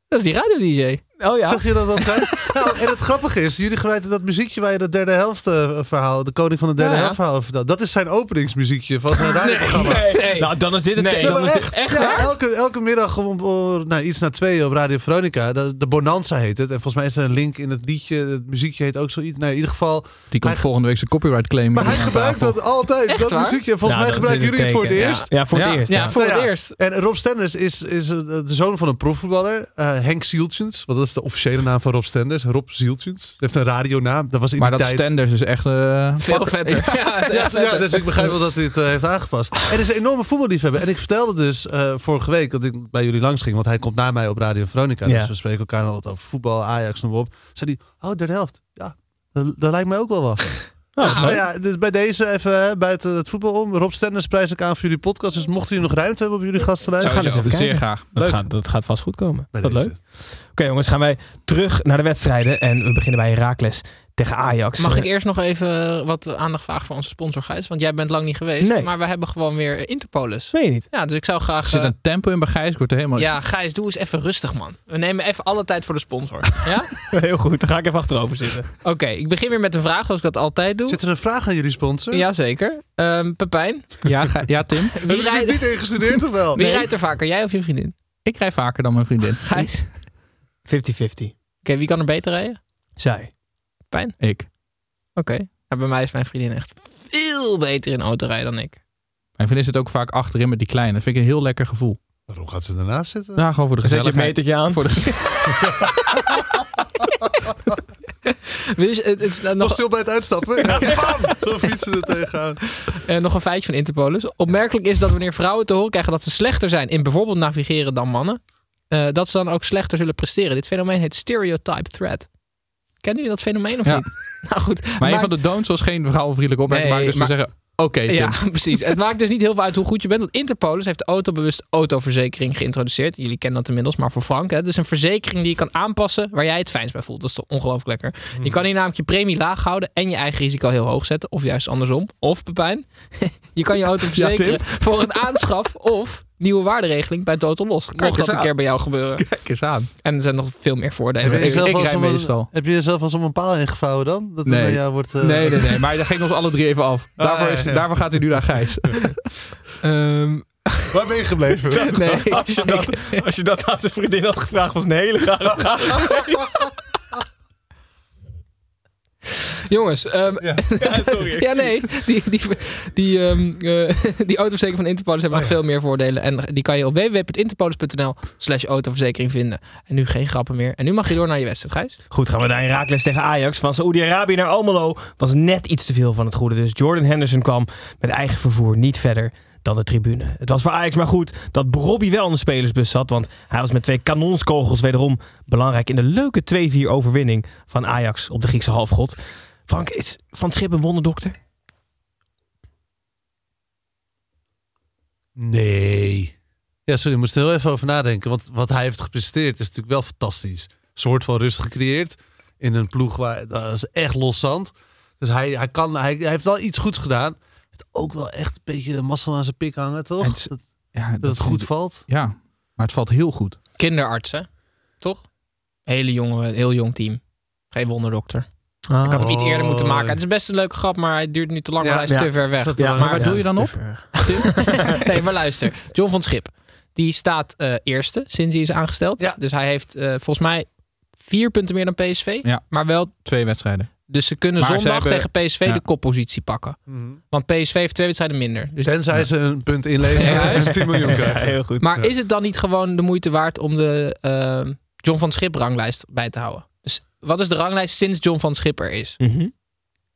Dat is die radio-dj. Oh ja. Zeg je dat altijd? [LAUGHS] nou, en het grappige is, jullie gebruiken dat muziekje waar je dat derde helft eh, verhaal, de koning van de derde Ja, ja. helft verhaal vertelt. Dat is zijn openingsmuziekje van zijn radioprogramma. Nee. Nou, dan is dit het Nee. dan is echt, echt ja, waar? elke, elke middag om, om- nou, iets na twee op Radio Veronica. De, de Bonanza heet het. En volgens mij is er een link in het liedje. Het muziekje heet ook zoiets. Nou, in ieder geval. Die komt Hij- volgende week zijn copyright claim. Maar hij gebruikt dat altijd. Echt dat waar? muziekje. En volgens mij gebruiken jullie het voor het eerst. Ja, voor het eerst. Ja, voor Nou het ja, eerst. En Rob Stenders is, is eh, de zoon van een profvoetballer. eh, Henk Zieltjens. Want dat is de officiële naam van Rob Stenders. Rob Zieltjens. Hij heeft een radionaam. Dat was in Maar die dat tijd... Stenders is echt... eh, Veel vetter. [LAUGHS] Ja, dus ik begrijp wel dat hij het eh, heeft aangepast. En hij is een enorme voetballiefhebber. En ik vertelde dus eh, vorige week dat ik bij jullie langs ging. Want hij komt na mij op Radio Veronica. Ja. Dus we spreken elkaar wat over voetbal, Ajax, noem op. Zei hij, oh, derde helft. Ja, dat, dat lijkt mij ook wel wat. Oh, zo. nou ja, dus bij deze even hè, buiten het voetbal om. Rob Stenders prijs ik aan voor jullie podcast. Dus mochten jullie nog ruimte hebben op jullie gastenlijst. Gaan we eens even Zeer graag. Dat gaat, dat gaat vast goed komen. Wat leuk. Oké jongens, gaan wij terug naar de wedstrijden. En we beginnen bij Herakles tegen Ajax. Mag ik Eh, eerst nog even wat aandacht vragen voor onze sponsor Gijs? Want jij bent lang niet geweest. Nee. Maar we hebben gewoon weer Interpolis. Meen je niet? Ja, dus ik zou graag... Er zit eh, een tempo in bij Gijs. Ik word er helemaal... ja, Gijs, doe eens even rustig, man. We nemen even alle tijd voor de sponsor. [LAUGHS] Ja? Heel goed, dan ga ik even achterover zitten. [LAUGHS] Oké, ik begin weer met een vraag, zoals ik dat altijd doe. Zit er een vraag aan jullie sponsor? Jazeker. Ehm Pepijn, Ja, ja, Tim. [LAUGHS] wie, Heb je dit rijdt, niet ingestudeerd of wel? wie Nee. rijdt er vaker? Jij of je vriendin? Ik rij vaker dan mijn vriendin. Gijs? Oké, 50-50. wie kan er beter rijden? Zij. Pepijn? Ik. Oké. Maar bij mij is mijn vriendin echt veel beter in autorijden dan ik. Mijn vriendin zit ook vaak achterin met die kleine. Dat vind ik een heel lekker gevoel. Waarom gaat ze ernaast zitten? Ja, gewoon voor de Dan zet je gezelligheid. metertje aan. Voor de Dus [LAUGHS] het, het is Nog nog, stil bij het uitstappen? Ja, [LAUGHS] bam! Zo fietsen er tegenaan. eh, nog een feitje van Interpolis. Opmerkelijk is dat wanneer vrouwen te horen krijgen dat ze slechter zijn in bijvoorbeeld navigeren dan mannen, eh, dat ze dan ook slechter zullen presteren. Dit fenomeen heet stereotype threat. Kennen jullie dat fenomeen of Ja. niet? [LAUGHS] Nou goed. Maar een van de don'ts was geen vrouwenvriendelijke opmerking. Nee, maar dus maar- we zeggen, oké. Ja, [LAUGHS] precies. Het maakt dus niet heel veel uit hoe goed je bent. Want Interpolis heeft de autobewust autoverzekering geïntroduceerd. Jullie kennen dat inmiddels, maar voor Frank. hè. Het is een verzekering die je kan aanpassen waar jij het fijnst bij voelt. Dat is toch ongelooflijk lekker. Je kan hier namelijk je premie laag houden en je eigen risico heel hoog zetten. Of juist andersom. Of Pepijn, [LAUGHS] je kan je auto verzekeren voor een aanschaf of nieuwe waarderegeling bij Total Los. Mocht dat een aan. keer bij jou gebeuren. Kijk eens aan. En er zijn nog veel meer voordelen. Heb je, ik- jezelf ik rij meestal. heb je jezelf als om een paal ingevouwen dan? Dat Nee. jou wordt, eh, Nee, nee, nee. [LAUGHS] Maar dat ging ons alle drie even af. Daarvoor, is, ja, ja. daarvoor gaat hij nu naar Gijs. [LAUGHS] Ehm, Waar ben je gebleven? nee, Als je, dat, als je dat aan zijn vriendin had gevraagd, was een hele rare vraag. Jongens, ehm, Ja, [LAUGHS] sorry. [LAUGHS] Ja, nee. Die, die, die, ehm, eh, [LAUGHS] die autoverzekering van Interpolis hebben nog veel meer voordelen. En die kan je op www.interpolis.nl slash autoverzekering vinden. En nu geen grappen meer. En nu mag je door naar je wedstrijd, Gijs. Goed, gaan we naar Herakles tegen Ajax. Van Saoedi-Arabië naar Almelo was net iets te veel van het goede. Dus Jordan Henderson kwam met eigen vervoer niet verder dan de tribune. Het was voor Ajax maar goed dat Bobby wel in de spelersbus zat. Want hij was met twee kanonskogels wederom belangrijk in de leuke 2-4 overwinning van Ajax op de Griekse halfgod. Frank, is Van Schip een wonderdokter? Nee. Ja, sorry, ik moest er heel even over nadenken. Want wat hij heeft gepresteerd is natuurlijk wel fantastisch. Een soort van rust gecreëerd. In een ploeg waar dat is echt los zand. Dus hij, hij, kan, hij, hij heeft wel iets goeds gedaan. Heeft ook wel echt een beetje de massa aan zijn pik hangen, toch? Het dat, Ja, dat het goed valt. Ja, maar het valt heel goed. Kinderarts, hè? Toch? Hele jonge, heel jong team. Geen wonderdokter. Ik had hem iets eerder moeten maken. Het is best een leuke grap, maar hij duurt nu te lang, Ja, want hij is ja. te ver weg. Ja, lang maar waar doe je dan op? [LAUGHS] [LAUGHS] nee, maar luister. John van Schip. Die staat eh, eerste sinds hij is aangesteld. Ja. Dus hij heeft eh, volgens mij vier punten meer dan PSV. Ja. Maar wel, Twee wedstrijden. Dus ze kunnen Maar ze zondag hebben- tegen PSV ja. de koppositie pakken. Mhm. Want PSV heeft twee wedstrijden minder. Dus, Tenzij ze een punt inleveren Ja, en ze 10 miljoen Ja, krijgen. heel goed. maar Ja. is het dan niet gewoon de moeite waard om de eh, John van Schip ranglijst bij te houden? Dus wat is de ranglijst sinds John van Schipper is? Mhm.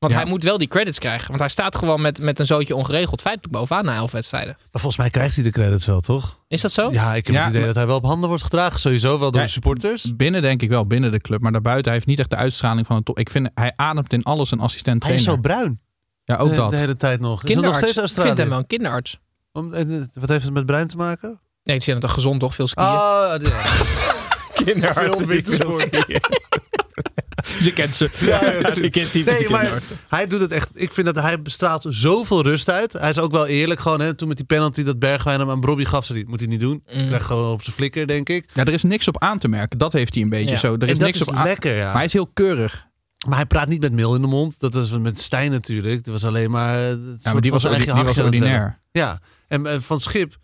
Want Ja. hij moet wel die credits krijgen. Want hij staat gewoon met, met een zootje ongeregeld feitelijk bovenaan na elf wedstrijden. Maar volgens mij krijgt hij de credits wel, toch? Is dat zo? Ja, ik heb Ja, het idee maar- dat hij wel op handen wordt gedragen. Sowieso wel door Ja, de supporters. Binnen denk ik wel, binnen de club. Maar daarbuiten, hij heeft niet echt de uitstraling van een top. Ik vind, hij ademt in alles een assistent Hij is trainer. zo bruin. Ja, ook de, dat. De hele tijd nog. Is dat nog Kinderarts. steeds Ik vind hem wel een kinderarts. Om- eh, wat heeft het met bruin te maken? Nee, ik zie dat toch gezond toch? Veel skiën. Ah, ja. [LAUGHS] Kinderarts. Veel. Je kent ze. [LAUGHS] je kent die Nee, maar hij doet het echt. Ik vind dat hij bestraalt zoveel rust uit. Hij is ook wel eerlijk gewoon. Hè, toen met die penalty dat Bergwijn hem aan Bobby gaf, zei hij, moet hij niet doen. Mm. Krijgt gewoon op zijn flikker, denk ik. Ja, er is niks op aan te merken. Dat heeft hij een beetje Ja. zo. Er is en dat niks is op aan. ja. Maar hij is heel keurig. Maar hij praat niet met meel in de mond. Dat was met Stijn natuurlijk. Dat was alleen maar. eh, Ja, maar die was, eigen die was ordinair. Ja, en eh, van Schip,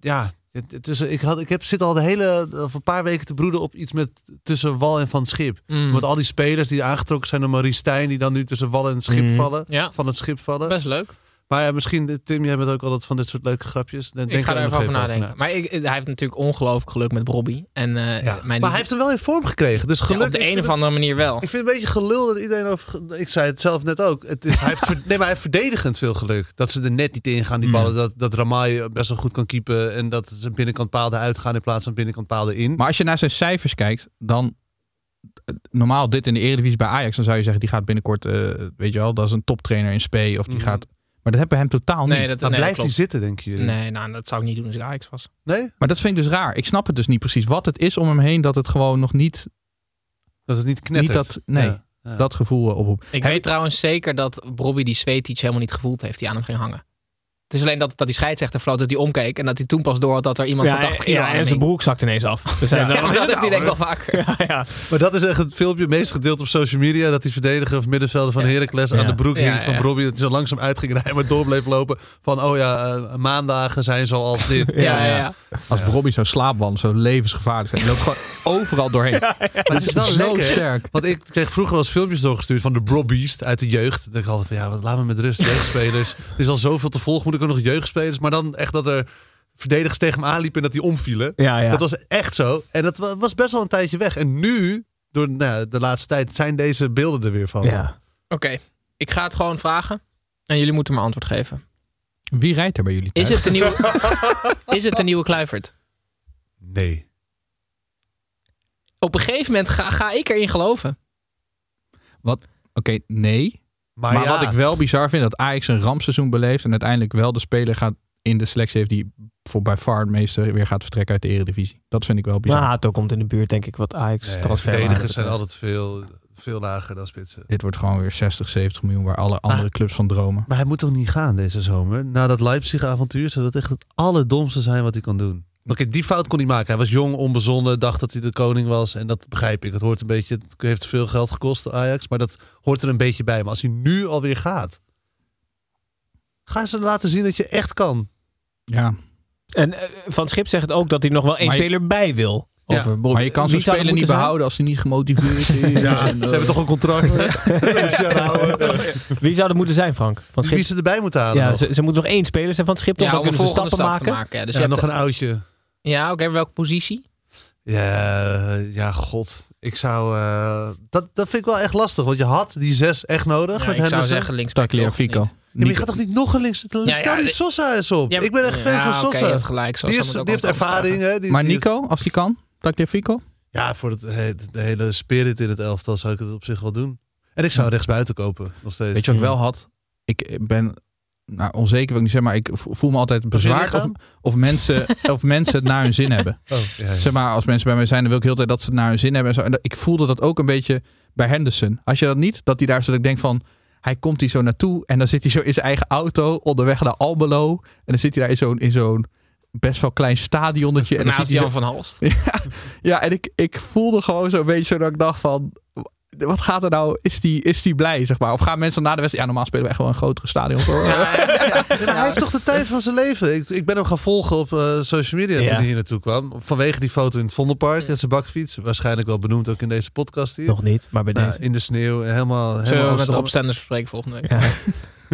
ja. Het, het is, ik, had, ik heb, zit al de hele, of een paar weken te broeden op iets met tussen Wal en Van Schip. Mm. Met al die spelers die aangetrokken zijn door Marie Stijn, die dan nu tussen Wal en Schip Mm. vallen. Ja. Van het schip vallen. Best leuk. Maar ja, misschien, Tim, jij bent ook altijd van dit soort leuke grapjes. Dan ik denk ga er nog even over nadenken. Maar ik, hij heeft natuurlijk ongelooflijk geluk met Robbie. En, eh, Ja. mijn Maar hij heeft hem wel in vorm gekregen. Dus Ja, geluk, op de een of het- andere manier wel. Ik vind het een beetje gelul dat iedereen over. Ik zei het zelf net ook. Het is, hij heeft, [LAUGHS] nee, maar hij heeft verdedigend veel geluk. Dat ze er net niet in gaan, die Mm. ballen. Dat, dat Ramai best wel goed kan keepen. En dat zijn binnenkant paalden uitgaan in plaats van binnenkant paalden in. Maar als je naar zijn cijfers kijkt, dan normaal dit in de Eredivisie bij Ajax, dan zou je zeggen die gaat binnenkort, eh, weet je wel, dat is een toptrainer in spe of die Mhm. gaat. Maar dat hebben we hem totaal niet. Nee, dat, maar nee, blijft dat hij zitten, denken jullie? Nee, nou, dat zou ik niet doen als ik Ajax was. Nee? Maar dat vind ik dus raar. Ik snap het dus niet precies wat het is om hem heen dat het gewoon nog niet Dat het niet knettert. Niet dat- nee. Ja. Ja. dat gevoel oproept. Ik Heb weet trouwens zeker dat Robbie die Svetic helemaal niet gevoeld heeft die aan hem ging hangen. Het is alleen dat, dat die scheidsrechter floot dat hij omkeek en dat hij toen pas door had dat er iemand Ja, van 80 kilo ja, aan en zijn broek zakt ineens af. Dus Ja, [LAUGHS] dat het heeft hij denk ik wel vaker. [LAUGHS] Ja, ja. Maar dat is echt het filmpje meest gedeeld op social media. Dat die verdediger of middenvelder van Heracles aan de broek hing Ja, van ja. Robbie. Dat hij zo langzaam uitging en hij maar door bleef lopen. Van, oh ja, eh, maandagen zijn zoals dit. [LAUGHS] Ja, ja, ja. Als Robbie zo slaapwandelt, zo levensgevaarlijk zijn. Loopt gewoon overal doorheen. Maar het is wel zo lekker. sterk. Want ik kreeg vroeger wel eens filmpjes doorgestuurd van de Brobbeast uit de jeugd. Dan dacht ik altijd van, ja, wat, laat me met rust. Jeugdspelers. Er is al zoveel te volgen, moet ik ook nog jeugdspelers. Maar dan echt dat er verdedigers tegen hem aanliepen en dat die omvielen. Ja, ja. Dat was echt zo. En dat wa- was best wel een tijdje weg. En nu, door nou, de laatste tijd, zijn deze beelden er weer van. Ja. Oké, ik ga het gewoon vragen en jullie moeten me antwoord geven. Wie rijdt er bij jullie Is het de nieuwe, [LAUGHS] is het de nieuwe Kluivert? Nee. Op een gegeven moment ga, ga ik erin geloven. Oké, nee. Maar, Maar ja, wat ik wel bizar vind, dat Ajax een rampseizoen beleeft en uiteindelijk wel de speler gaat in de selectie heeft die voor bij far het meeste weer gaat vertrekken uit de Eredivisie. Dat vind ik wel bizar. Maar Hato komt in de buurt, denk ik, wat Ajax nee, transfer verdedigers zijn altijd veel, veel lager dan spitsen. Dit wordt gewoon weer 60, 70 miljoen waar alle andere Ah. clubs van dromen. Maar hij moet toch niet gaan deze zomer? Na dat Leipzig-avontuur zou dat echt het allerdomste zijn wat hij kan doen. Oké, die fout kon hij maken. Hij was jong, onbezonnen, dacht dat hij de koning was. En dat begrijp ik. Het hoort een beetje, het heeft veel geld gekost, Ajax. Maar dat hoort er een beetje bij. Maar als hij nu alweer gaat, ga ze laten zien dat je echt kan. Ja, En eh, Van Schip zegt ook dat hij nog wel één Maar je- speler bij wil. Ja, Over maar je kan zo'n Wie speler niet zijn? behouden als hij niet gemotiveerd is. [LAUGHS] Ja, En, ze hebben toch een [LAUGHS] contract. Wie zou dat moeten zijn, Frank? Van Wie Schip? ze erbij moeten halen. Ja, nog. ze, ze moeten nog één speler zijn van het schip. Ja, dan om kunnen ze stappen stap maken. te maken. Ja, dus ja, je hebt nog een oudje. Ja, oké, welke positie? Ja, ja, god. Ik zou... eh, dat, dat vind ik wel echt lastig. Want je had die zes echt nodig Ja, met ik zou Henderson. zeggen links. Tagliafico. Ja, maar je gaat toch niet nog een links... Stel ja, die Sosa eens op. ik ben echt fan van Sosa. Oké, je hebt gelijk. Sosa die, is, die heeft ervaring. Hè? Die, Maar die- Nico, als die kan, Tagliafico? Ja, voor het, he- de hele spirit in het elftal zou ik het op zich wel doen. En ik zou rechtsbuiten kopen, nog steeds. Weet je wat ik wel had? Ik ben nou, onzeker, wil ik niet zeggen, maar ik voel me altijd bezwaard of, of, mensen, of mensen het naar hun zin hebben. [LAUGHS] Oh, ja, ja. Zeg maar, als mensen bij mij zijn, dan wil ik heel de tijd dat ze het naar hun zin hebben. En, zo. en dat- ik voelde dat ook een beetje bij Henderson. Als je dat niet, dat hij daar zo dat ik denk van, hij komt hier zo naartoe en dan zit hij zo in zijn eigen auto onderweg naar Almelo. En dan zit hij daar in zo'n, in zo'n best wel klein stadionnetje. En dan Naast Jan zo- van Halst. [LAUGHS] ja, en ik, ik voelde gewoon zo'n beetje zo dat ik dacht van... Wat gaat er nou? Is die, is die blij, zeg maar? Of gaan mensen na de wedstrijd... Ja, normaal spelen we echt wel een grotere stadion. Hoor. Ja, Hij heeft toch de tijd van zijn leven. Ik, ik ben hem gaan volgen op eh, social media Ja. toen hij hier naartoe kwam. Vanwege die foto in het Vondelpark en zijn bakfiets. Waarschijnlijk wel benoemd ook in deze podcast hier. Nog niet, maar bij Nou, deze. in de sneeuw. Helemaal, Zullen helemaal we met de opstanders bespreken volgende week? [LAUGHS] [LAUGHS]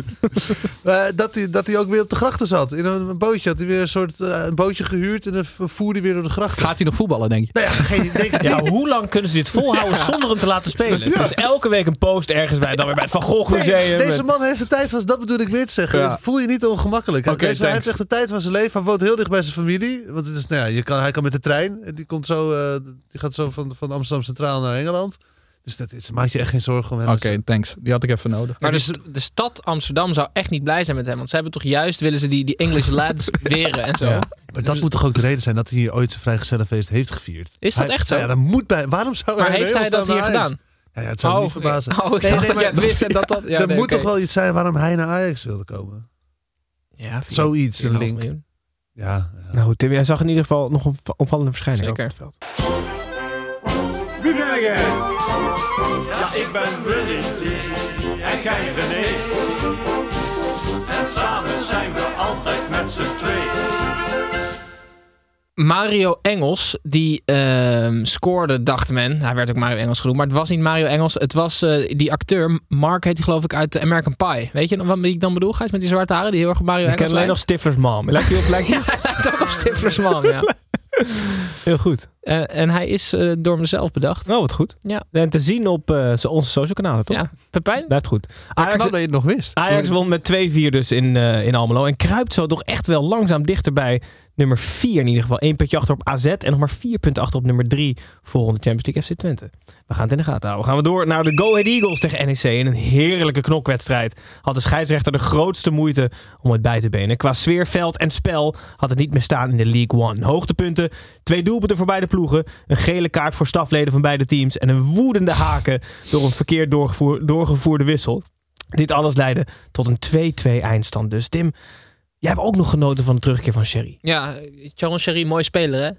Eh, dat, hij, dat hij ook weer op de grachten zat. In een, een bootje had hij weer een soort eh, een bootje gehuurd en dan voerde hij weer door de grachten. Gaat hij nog voetballen, denk je? Nou ja, geen idee. [LAUGHS] Ja, hoe lang kunnen ze dit volhouden zonder hem te laten spelen? Dus elke week een post ergens bij, dan weer bij het Van Gogh Museum. Nee, deze man heeft de tijd van, dat bedoel ik weer te zeggen. Ja. Voel je niet ongemakkelijk. Oké, Deze- hij heeft echt de tijd van zijn leven. Hij woont heel dicht bij zijn familie. Want het is, nou ja, je kan, hij kan met de trein. Die, komt zo, eh, die gaat zo van, van Amsterdam Centraal naar Engeland. Dus dat is, maak je echt geen zorgen om hem. Oké, thanks. Die had ik even nodig. Maar de, dus- st- de stad Amsterdam zou echt niet blij zijn met hem. Want ze hebben toch juist, willen ze die, die English [LAUGHS] lads weren en zo. Ja. Maar dat moet toch ook de reden zijn dat hij hier ooit zijn vrijgezellenfeest heeft gevierd. Is dat Hij- echt zo? Ja, dat moet bij. Waarom zou Maar hij heeft hij dat hier gedaan? Ja, ja, het zou me niet verbazen. Oh, ik Nee, dacht nee, dat jij het maar- wist en dat dat... [LAUGHS] Ja, er nee, moet toch wel iets zijn waarom hij naar Ajax wilde komen. Ja, vier- Zoiets, een 4,5 link. Ja, ja. Nou goed, Tim, jij zag in ieder geval nog een opvallende verschijning Zeker. op het veld. Wie ben jij? Ja, ik ben Willy en jij René. En samen zijn we altijd met z'n tweeën. Mario Engels, die ehm, scoorde, dacht men. Hij werd ook Mario Engels genoemd, maar het was niet Mario Engels. Het was eh, die acteur, Mark heet hij geloof ik, uit American Pie. Weet je nog wat ik dan bedoel, Gijs? Met die zwarte haren, die heel erg Mario Ik ken Engels alleen nog. Stifler's mom. Lijkt hij op? Lijkt hij? [LAUGHS] Hij lijkt ook op Stifler's man, ja. [LAUGHS] Heel goed. Eh, en hij is eh, door mezelf bedacht. Nou, wat goed. Ja. En te zien op eh, zo- onze social kanalen, toch? Ja, Pepijn? Blijft goed. Ajax, dat je het nog wist. Ajax won met 2-4 dus in, eh, in Almelo. En kruipt zo toch echt wel langzaam dichter bij nummer 4 in ieder geval. Eén puntje achter op AZ en nog maar vier punten achter op nummer 3 volgende Champions League FC Twente. We gaan het in de gaten houden. Gaan we door naar de Go Ahead Eagles tegen NEC. In een heerlijke knokwedstrijd had de scheidsrechter de grootste moeite om het bij te benen. Qua sfeer, veld en spel had het niet meer staan in de League One. Hoogtepunten, twee doelpunten voor beide ploegen, een gele kaart voor stafleden van beide teams en een woedende haken door een verkeerd doorgevoer- doorgevoerde wissel. Dit alles leidde tot een 2-2 eindstand. Dus Tim, jij hebt ook nog genoten van de terugkeer van Sherry. Ja, Charon Sherry, mooi speler hè?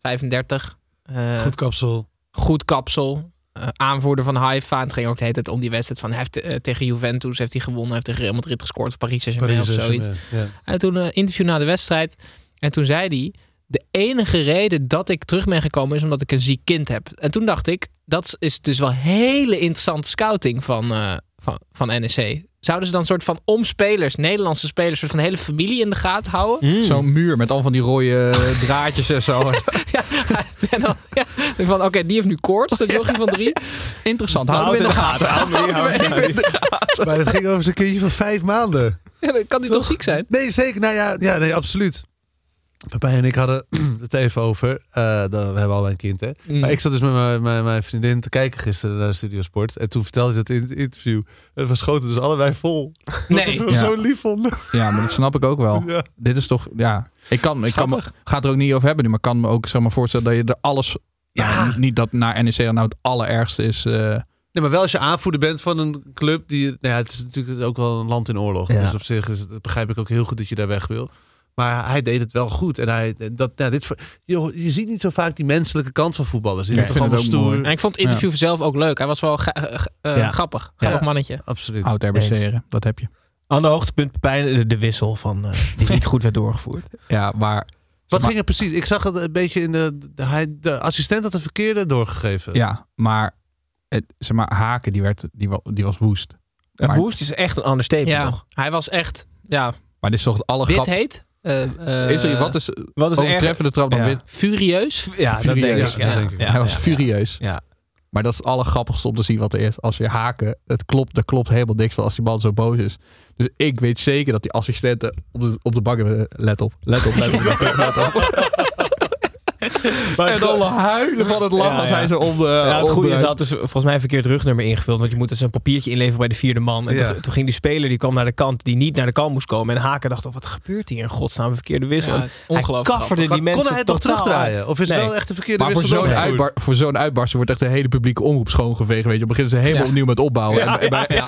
35. Eh, Goed kapsel. goed kapsel. Eh, aanvoerder van Haifa. Het ging ook de hele tijd om die wedstrijd van heeft eh, tegen Juventus heeft hij gewonnen. Heeft tegen Real Madrid gescoord of Paris Saint-Germain of zoiets. Ja. En toen een interview na de wedstrijd. En toen zei hij: De enige reden dat ik terug ben gekomen is omdat ik een ziek kind heb. En toen dacht ik: Dat is dus wel hele interessante scouting van, eh, van, van NEC. Zouden ze dan een soort van om spelers, Nederlandse spelers, soort van de hele familie in de gaten houden? Zo'n muur met al van die rode [LAUGHS] draadjes en zo. [LAUGHS] Ja, en dan, ja, van oké, die heeft nu koorts, dat jochie van drie. Interessant. Houden we in de gaten. Maar het ging over zijn kindje van vijf maanden. Ja, dan kan hij toch ziek zijn? Nee, zeker. Nou ja, ja nee, absoluut. Pepijn en ik hadden [CLEARS THROAT] het even over. eh, we hebben al een kind, hè. Mm. Maar ik zat dus met mijn, mijn, mijn vriendin te kijken gisteren naar Studio Sport. En toen vertelde hij dat in het interview. En we schoten dus allebei vol. [LAUGHS] Nee. Dat we Ja. zo lief vonden. Ja, maar dat snap ik ook wel. [LAUGHS] Ja. Dit is toch, ja. Ik kan, ik kan me, ga het er ook niet over hebben nu, maar ik kan me ook zeg maar, voorstellen dat je er alles. Ja. nou, niet dat naar NEC dan nou het allerergste is. eh, Nee, maar wel als je aanvoerder bent van een club die... Nou ja, het is natuurlijk ook wel een land in oorlog. Ja. Dus op zich is begrijp ik ook heel goed dat je daar weg wil. Maar hij deed het wel goed. En hij, dat, nou, dit, je, je ziet niet zo vaak die menselijke kant van voetballers. Die Ja, toch vind het allemaal ook stoer. En ik vond het interview zelf ook leuk. Hij was wel ga- eh, eh, Ja. grappig. Grappig Ja. mannetje. Absoluut. oud RBC'eren. Dat heb je. Ander hoogtepunt Pepijn, de, de wissel van, eh, die niet goed werd doorgevoerd. Ja, maar. Wat maar- ging er precies? Ik zag het een beetje in de, de, hij, de assistent had de verkeerde doorgegeven. Ja, maar. Het, zeg maar, Haken, die, werd, die, die was woest. En Maar- Woest is echt een understatement Ja, nog. hij was echt, ja, Maar dit is toch het wit allergrap... heet. Eh, eh, Is er, wat is Wat is overtreffende trap dan Ja. wit? Furieus. Ja, dat denk ik. Furieus. Ja, dat denk ik. Ja, Hij was ja, furieus. Ja. Maar dat is het allergrappigste om te zien wat er is. Als je haken, het klopt, er klopt helemaal niks van als die man zo boos is. Dus ik weet zeker dat die assistenten op de, op de bank hebben, let op, let op, let op, let op. Let op. [LAUGHS] [LAUGHS] en dan huilen van het lachen Ja, als ja. hij zo om de... Ja, het om goede de- is, hij had dus volgens mij een verkeerd rugnummer ingevuld. Want je moet dus een papiertje inleveren bij de vierde man. En Ja. toen, toen ging die speler, die kwam naar de kant, die niet naar de kant moest komen. En Haken dacht, oh, wat gebeurt hier in godsnaam? Een verkeerde wissel. Ja, hij ongelooflijk kafferde die Maar mensen kon hij het toch terugdraaien? Of is het wel echt de verkeerde Maar voor wissel zo'n, doorgevoerd? uitbar, voor zo'n uitbarsting wordt echt de hele publieke omroep schoongeveegd. Weet je. Dan beginnen ze helemaal Ja. opnieuw met opbouwen. en, en bij, [LAUGHS] de ja.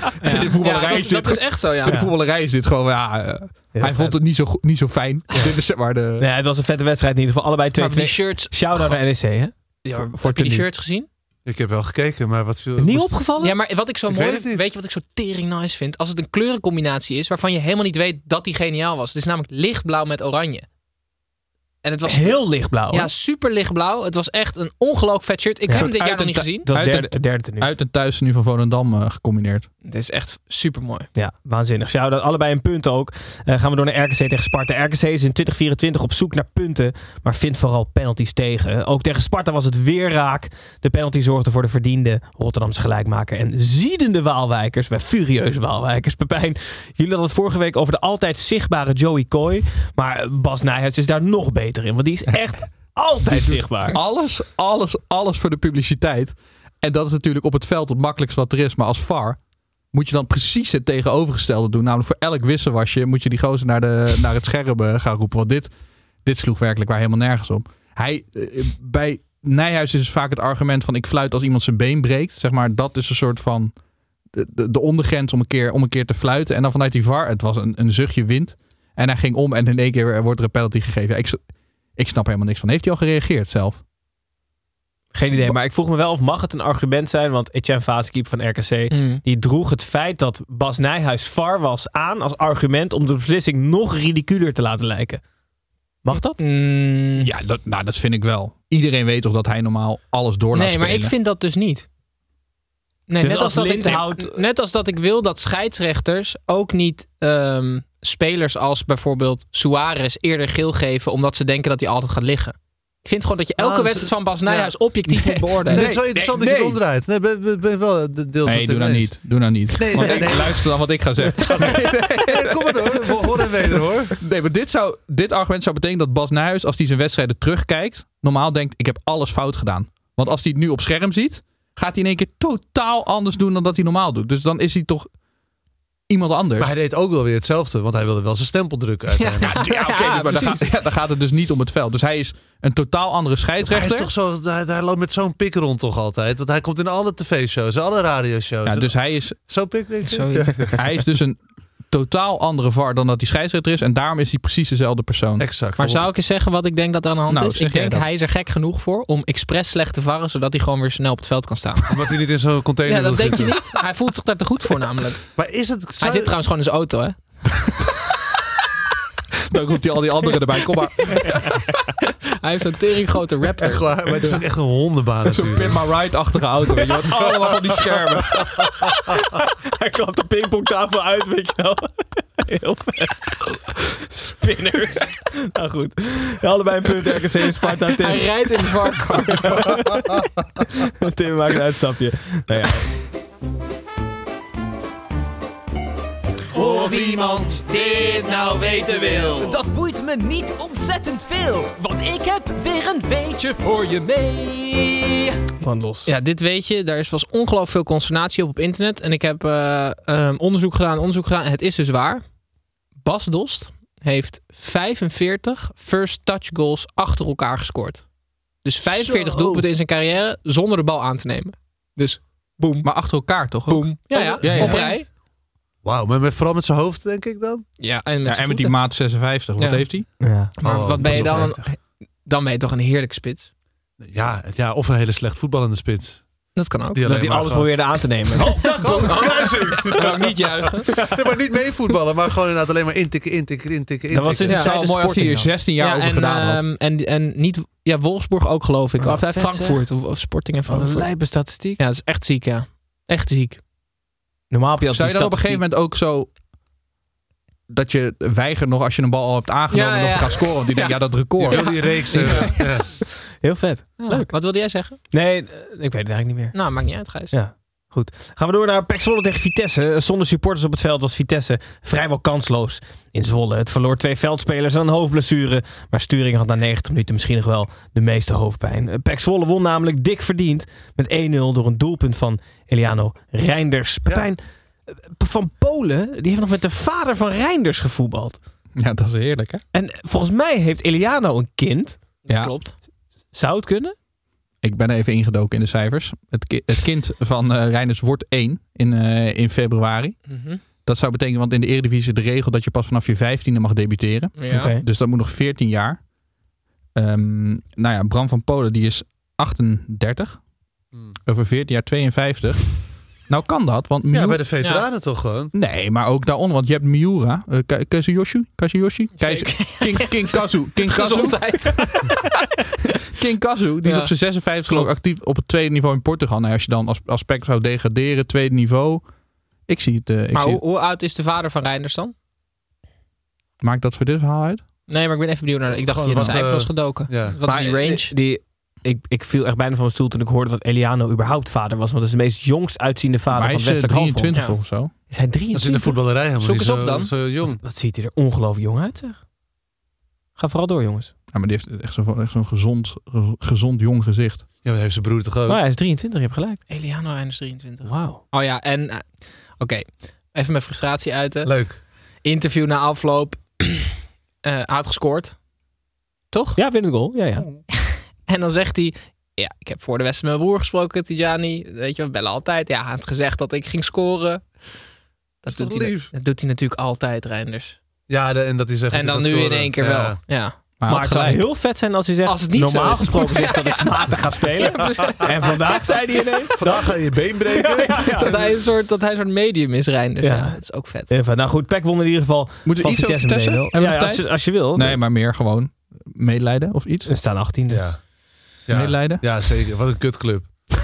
voetballerij is dat, dit... dat is echt zo, ja. In de voetballerij is dit gewoon, ja, hij vet. vond het niet zo, niet zo fijn. [LAUGHS] Dit is maar de... Nee, het was een vette wedstrijd in ieder geval. Allebei twee. Maar die shirts... Shout-out naar NEC, hè? Ja, voor- heb je die shirts gezien? Ik heb wel gekeken, maar wat viel... Niet opgevallen? Ja, maar wat ik zo Ik mooi weet weet je wat ik zo tering nice vind? Als het een kleurencombinatie is waarvan je helemaal niet weet dat die geniaal was. Het is namelijk lichtblauw met oranje. En het was Heel lichtblauw. ja, super lichtblauw. Het was echt een ongelooflijk vet shirt. Ik Ja. heb hem dit jaar nog niet gezien. Dat is Uit derde, derde tenue. Uit en thuis nu van Volendam eh, gecombineerd. Dit is echt super mooi. Ja, waanzinnig. Zou dat allebei een punt ook. Eh, gaan we door naar RKC tegen Sparta. RKC is in 2024 op zoek naar punten, maar vindt vooral penalties tegen. Ook tegen Sparta was het weer raak. De penalty zorgde voor de verdiende Rotterdamse gelijkmaker. En ziedende Waalwijkers, wij furieuze Waalwijkers. Pepijn, jullie hadden het vorige week over de altijd zichtbare Joey Coy. Maar Bas Nijhuis is daar nog beter in, want die is echt [LAUGHS] altijd zichtbaar. Alles, alles, alles voor de publiciteit. En dat is natuurlijk op het veld het makkelijkste wat er is. Maar als VAR moet je dan precies het tegenovergestelde doen. Namelijk voor elk wisselwasje moet je die gozer naar, de, [LAUGHS] naar het scherm eh, gaan roepen. Want dit, dit sloeg werkelijk waar helemaal nergens op. Hij, eh, bij Nijhuis is vaak het argument van ik fluit als iemand zijn been breekt. Zeg maar, dat is een soort van de, de, de ondergrens om een, keer, om een keer te fluiten. En dan vanuit die VAR, het was een, een zuchtje wind. En hij ging om en in één keer wordt er een penalty gegeven. Ik, ik snap helemaal niks van. Heeft hij al gereageerd zelf? Geen idee, maar ik vroeg me wel of mag het een argument zijn, want Etienne Vaaskeep van RKC Mm. die droeg het feit dat Bas Nijhuis VAR was aan als argument om de beslissing nog ridiculer te laten lijken. Mag dat? Mm, Ja, dat, nou, dat vind ik wel. Iedereen weet toch dat hij normaal alles door laat nee, maar ik vind dat dus niet. Nee, Dus net, als als dat ik, net als dat ik wil dat scheidsrechters ook niet ehm, spelers als bijvoorbeeld Suarez eerder geel geven omdat ze denken dat hij altijd gaat liggen. Ik vind gewoon dat je elke Ah, wedstrijd van Bas Nijhuis objectief moet beoordelen. Nee, het is wel interessant dat je het omdraait. Nee, ben, ben, ben wel de- deels Nee, doe nou niet. Doe nou niet. Nee, Want nee, ik- nee. Luister dan wat ik ga zeggen. [LAUGHS] Nee, kom maar door. Ho- Hoor en weder hoor. Nee, maar dit, zou, dit argument zou betekenen dat Bas Nijhuis, als hij zijn wedstrijden terugkijkt, normaal denkt: ik heb alles fout gedaan. Want als hij het nu op scherm ziet, gaat hij in één keer totaal anders doen dan dat hij normaal doet. Dus dan is hij toch iemand anders. Maar hij deed ook wel weer hetzelfde, want hij wilde wel zijn stempel drukken. ja, oké, [LAUGHS] Ja, dus- maar dan, precies. gaat, ja, dan gaat het dus niet om het veld. Dus hij is een totaal andere Hij scheidsrechter. is toch zo, hij, hij loopt met zo'n pik rond toch altijd. Want hij komt in alle tv-shows, alle radioshows. ja, dus hij is, Zo pik, denk? Zoiets. [LAUGHS] hij is dus een totaal andere VAR dan dat hij scheidsrechter is. En daarom is hij precies dezelfde persoon. Exact. Maar zou ik eens zeggen wat ik denk dat er aan de hand Nou, is? Ik denk dat. hij is er gek genoeg voor om expres slecht te varren, zodat hij gewoon weer snel op het veld kan staan. [LAUGHS] Omdat hij niet in zo'n container ja, dat wil denk je niet. Hij voelt zich daar te goed voor namelijk. Maar is het... Hij zit trouwens gewoon in zijn auto, hè? [LAUGHS] [LAUGHS] Dan roept hij al die anderen erbij. Kom maar. [LAUGHS] Hij heeft zo'n teringgrote raptor. Echt waar, maar het is ook echt een hondenbaan Zo'n. Pin My Ride-achtige auto. Weet je? [LAUGHS] Allemaal van die schermen. Hij klapt de pingpongtafel uit, weet je wel. Heel vet. Spinner. nou goed. Allebei een punt RKC en Sparta. Tim, Hij rijdt in de varkar. Tim maakt een uitstapje. Nou ja, iemand dit nou weten wil. Dat boeit me niet ontzettend veel, want ik heb weer een weetje voor je mee. van los. Ja, dit weet je. Daar is was ongelooflijk veel consternatie op op internet. En ik heb eh, ehm, onderzoek gedaan, onderzoek gedaan. En het is dus waar. Bas Dost heeft 45 first touch goals achter elkaar gescoord. Dus 45 Zo. doelpunten in zijn carrière zonder de bal aan te nemen. Dus boom, Maar achter elkaar toch ook? boom. Ja, ja, Ja, ja. op rij. Wauw, maar met, vooral met zijn hoofd denk ik dan. Ja, en met, Ja, zijn en met die maat 56. Wat Ja. heeft hij? Ja. Maar Oh, wat ben dat je dan? Dan ben je toch een heerlijke spits. Ja, het- ja, of een hele slecht voetballende spits. Dat kan ook. Die Dat hij alles gewoon- probeerde aan te nemen. [LAUGHS] Oh, [LAUGHS] kan ook niet juichen. [LAUGHS] Nee, maar niet meevoetballen, maar gewoon inderdaad alleen maar intikken, intikken, intikken, Dat was intikken. sinds Ja. tijd mooi als hij Sporting er 16 jaar Ja, over en, gedaan had. ehm, en, en niet, ja, Wolfsburg ook geloof ik. Oh, of eh, vet, Frankfurt of, of Sporting en Wat een Frankfurt. lijpe statistiek. Ja, dat is echt ziek, ja. Echt ziek. Normaal heb je als Zou je dan op een gegeven moment ook zo... Dat je weigert nog als je een bal al hebt aangenomen Ja, ja, nog te gaan scoren. Want die denkt, ja, dat record. Heel die reeks. eh, Heel vet. Leuk. Wat wilde jij zeggen? Nee, ik weet het eigenlijk niet meer. Nou, maakt niet uit, Gijs. Ja. Goed. Gaan we door naar PEC Zwolle tegen Vitesse. Zonder supporters op het veld was Vitesse vrijwel kansloos in Zwolle. Het verloor twee veldspelers en een hoofdblessure. Maar Sturing had na 90 minuten misschien nog wel de meeste hoofdpijn. PEC Zwolle won namelijk dik verdiend met 1-0 door een doelpunt van Eliano Reinders. Pepijn eh, van Polen, die heeft nog met de vader van Reinders gevoetbald. Ja, dat is heerlijk, hè? En volgens mij heeft Eliano een kind. Ja. Klopt. Zou het kunnen? Ik ben even ingedoken in de cijfers. Het, ki- het kind van eh Reiners wordt 1 in, eh, in februari. Mhm. Dat zou betekenen, want in de Eredivisie is de regel dat je pas vanaf je 15e mag debuteren. Ja. Oké. Dus dat moet nog 14 jaar. Ehm, nou ja, Bram van Polen die is 38. Hmm. Over 14 jaar 52. Nou kan dat, want Ja, Miura... bij de veteranen toch gewoon. Nee, maar ook daaronder, want je hebt Miura, uh, Ka- Kazuyoshi, Kazuyoshi, Keizer- King, King Kazu, King Kazu, Gezondheid. [LAUGHS] King Kazu, die is Ja. op zijn 56 geloof ik actief op het tweede niveau in Portugal. Nou, als je dan als aspect zou degraderen, tweede niveau, ik zie het. eh, ik maar zie hoe, hoe oud is de vader van Reinders dan? Maakt dat voor dit verhaal uit? Nee, maar ik ben even benieuwd naar. Ik dacht dat je de cijfer was eh, gedoken. ja. Wat is die range? Die, ik, ik viel echt bijna van mijn stoel toen ik hoorde dat Eliano überhaupt vader was. Want het is de meest jongst uitziende vader maar hij van is eh, Westelijk Halfrond. 23 Ja. of zo. Is hij Dat is in 23? de voetballerij helemaal Zoek niet eens op dan. zo jong. Wat ziet hij er ongelooflijk jong uit, zeg. Ga vooral door, jongens. Ja, maar die heeft echt zo'n echt zo'n gezond, gezond jong gezicht. Ja, dat heeft zijn broer toch ook? Maar hij is 23, je hebt gelijk. Eliano Reinders 23. Wauw. Oh ja, en... eh, Oké, even mijn frustratie uiten. Leuk. Interview na afloop. [CLEARS THROAT] Eh, hij had gescoord. Toch? Ja, win de goal. Ja, ja. [LAUGHS] En dan zegt hij... Ja, ik heb voor de wedstrijd met mijn broer gesproken, Tijani. Weet je, we bellen altijd. Ja, hij had gezegd dat ik ging scoren. Dat, doet hij, dat doet hij natuurlijk altijd, Reinders. Ja, de- en dat hij zegt... En dan nu in één keer Ja. wel. Ja. Maar, het zou heel vet zijn als hij zegt, Als het niet zo normaal gesproken zegt dat ik [LAUGHS] matig ga spelen. En vandaag zei hij ineens... [LAUGHS] Vandaag ga je je been breken. Dat, hij een soort, dat hij een soort medium is, Reinders. Ja. Ja. dat is ook vet. Even, nou goed, Peck won in ieder geval Moeten we iets over Vitesse Vitesse? met 1-0. Hebben we Ja, nog als, tijd? je- als je wil. Nee, maar meer gewoon medelijden of iets. We staan 18e. Ja. Ja. Medelijden? Ja, zeker. Wat een kutclub. [LAUGHS]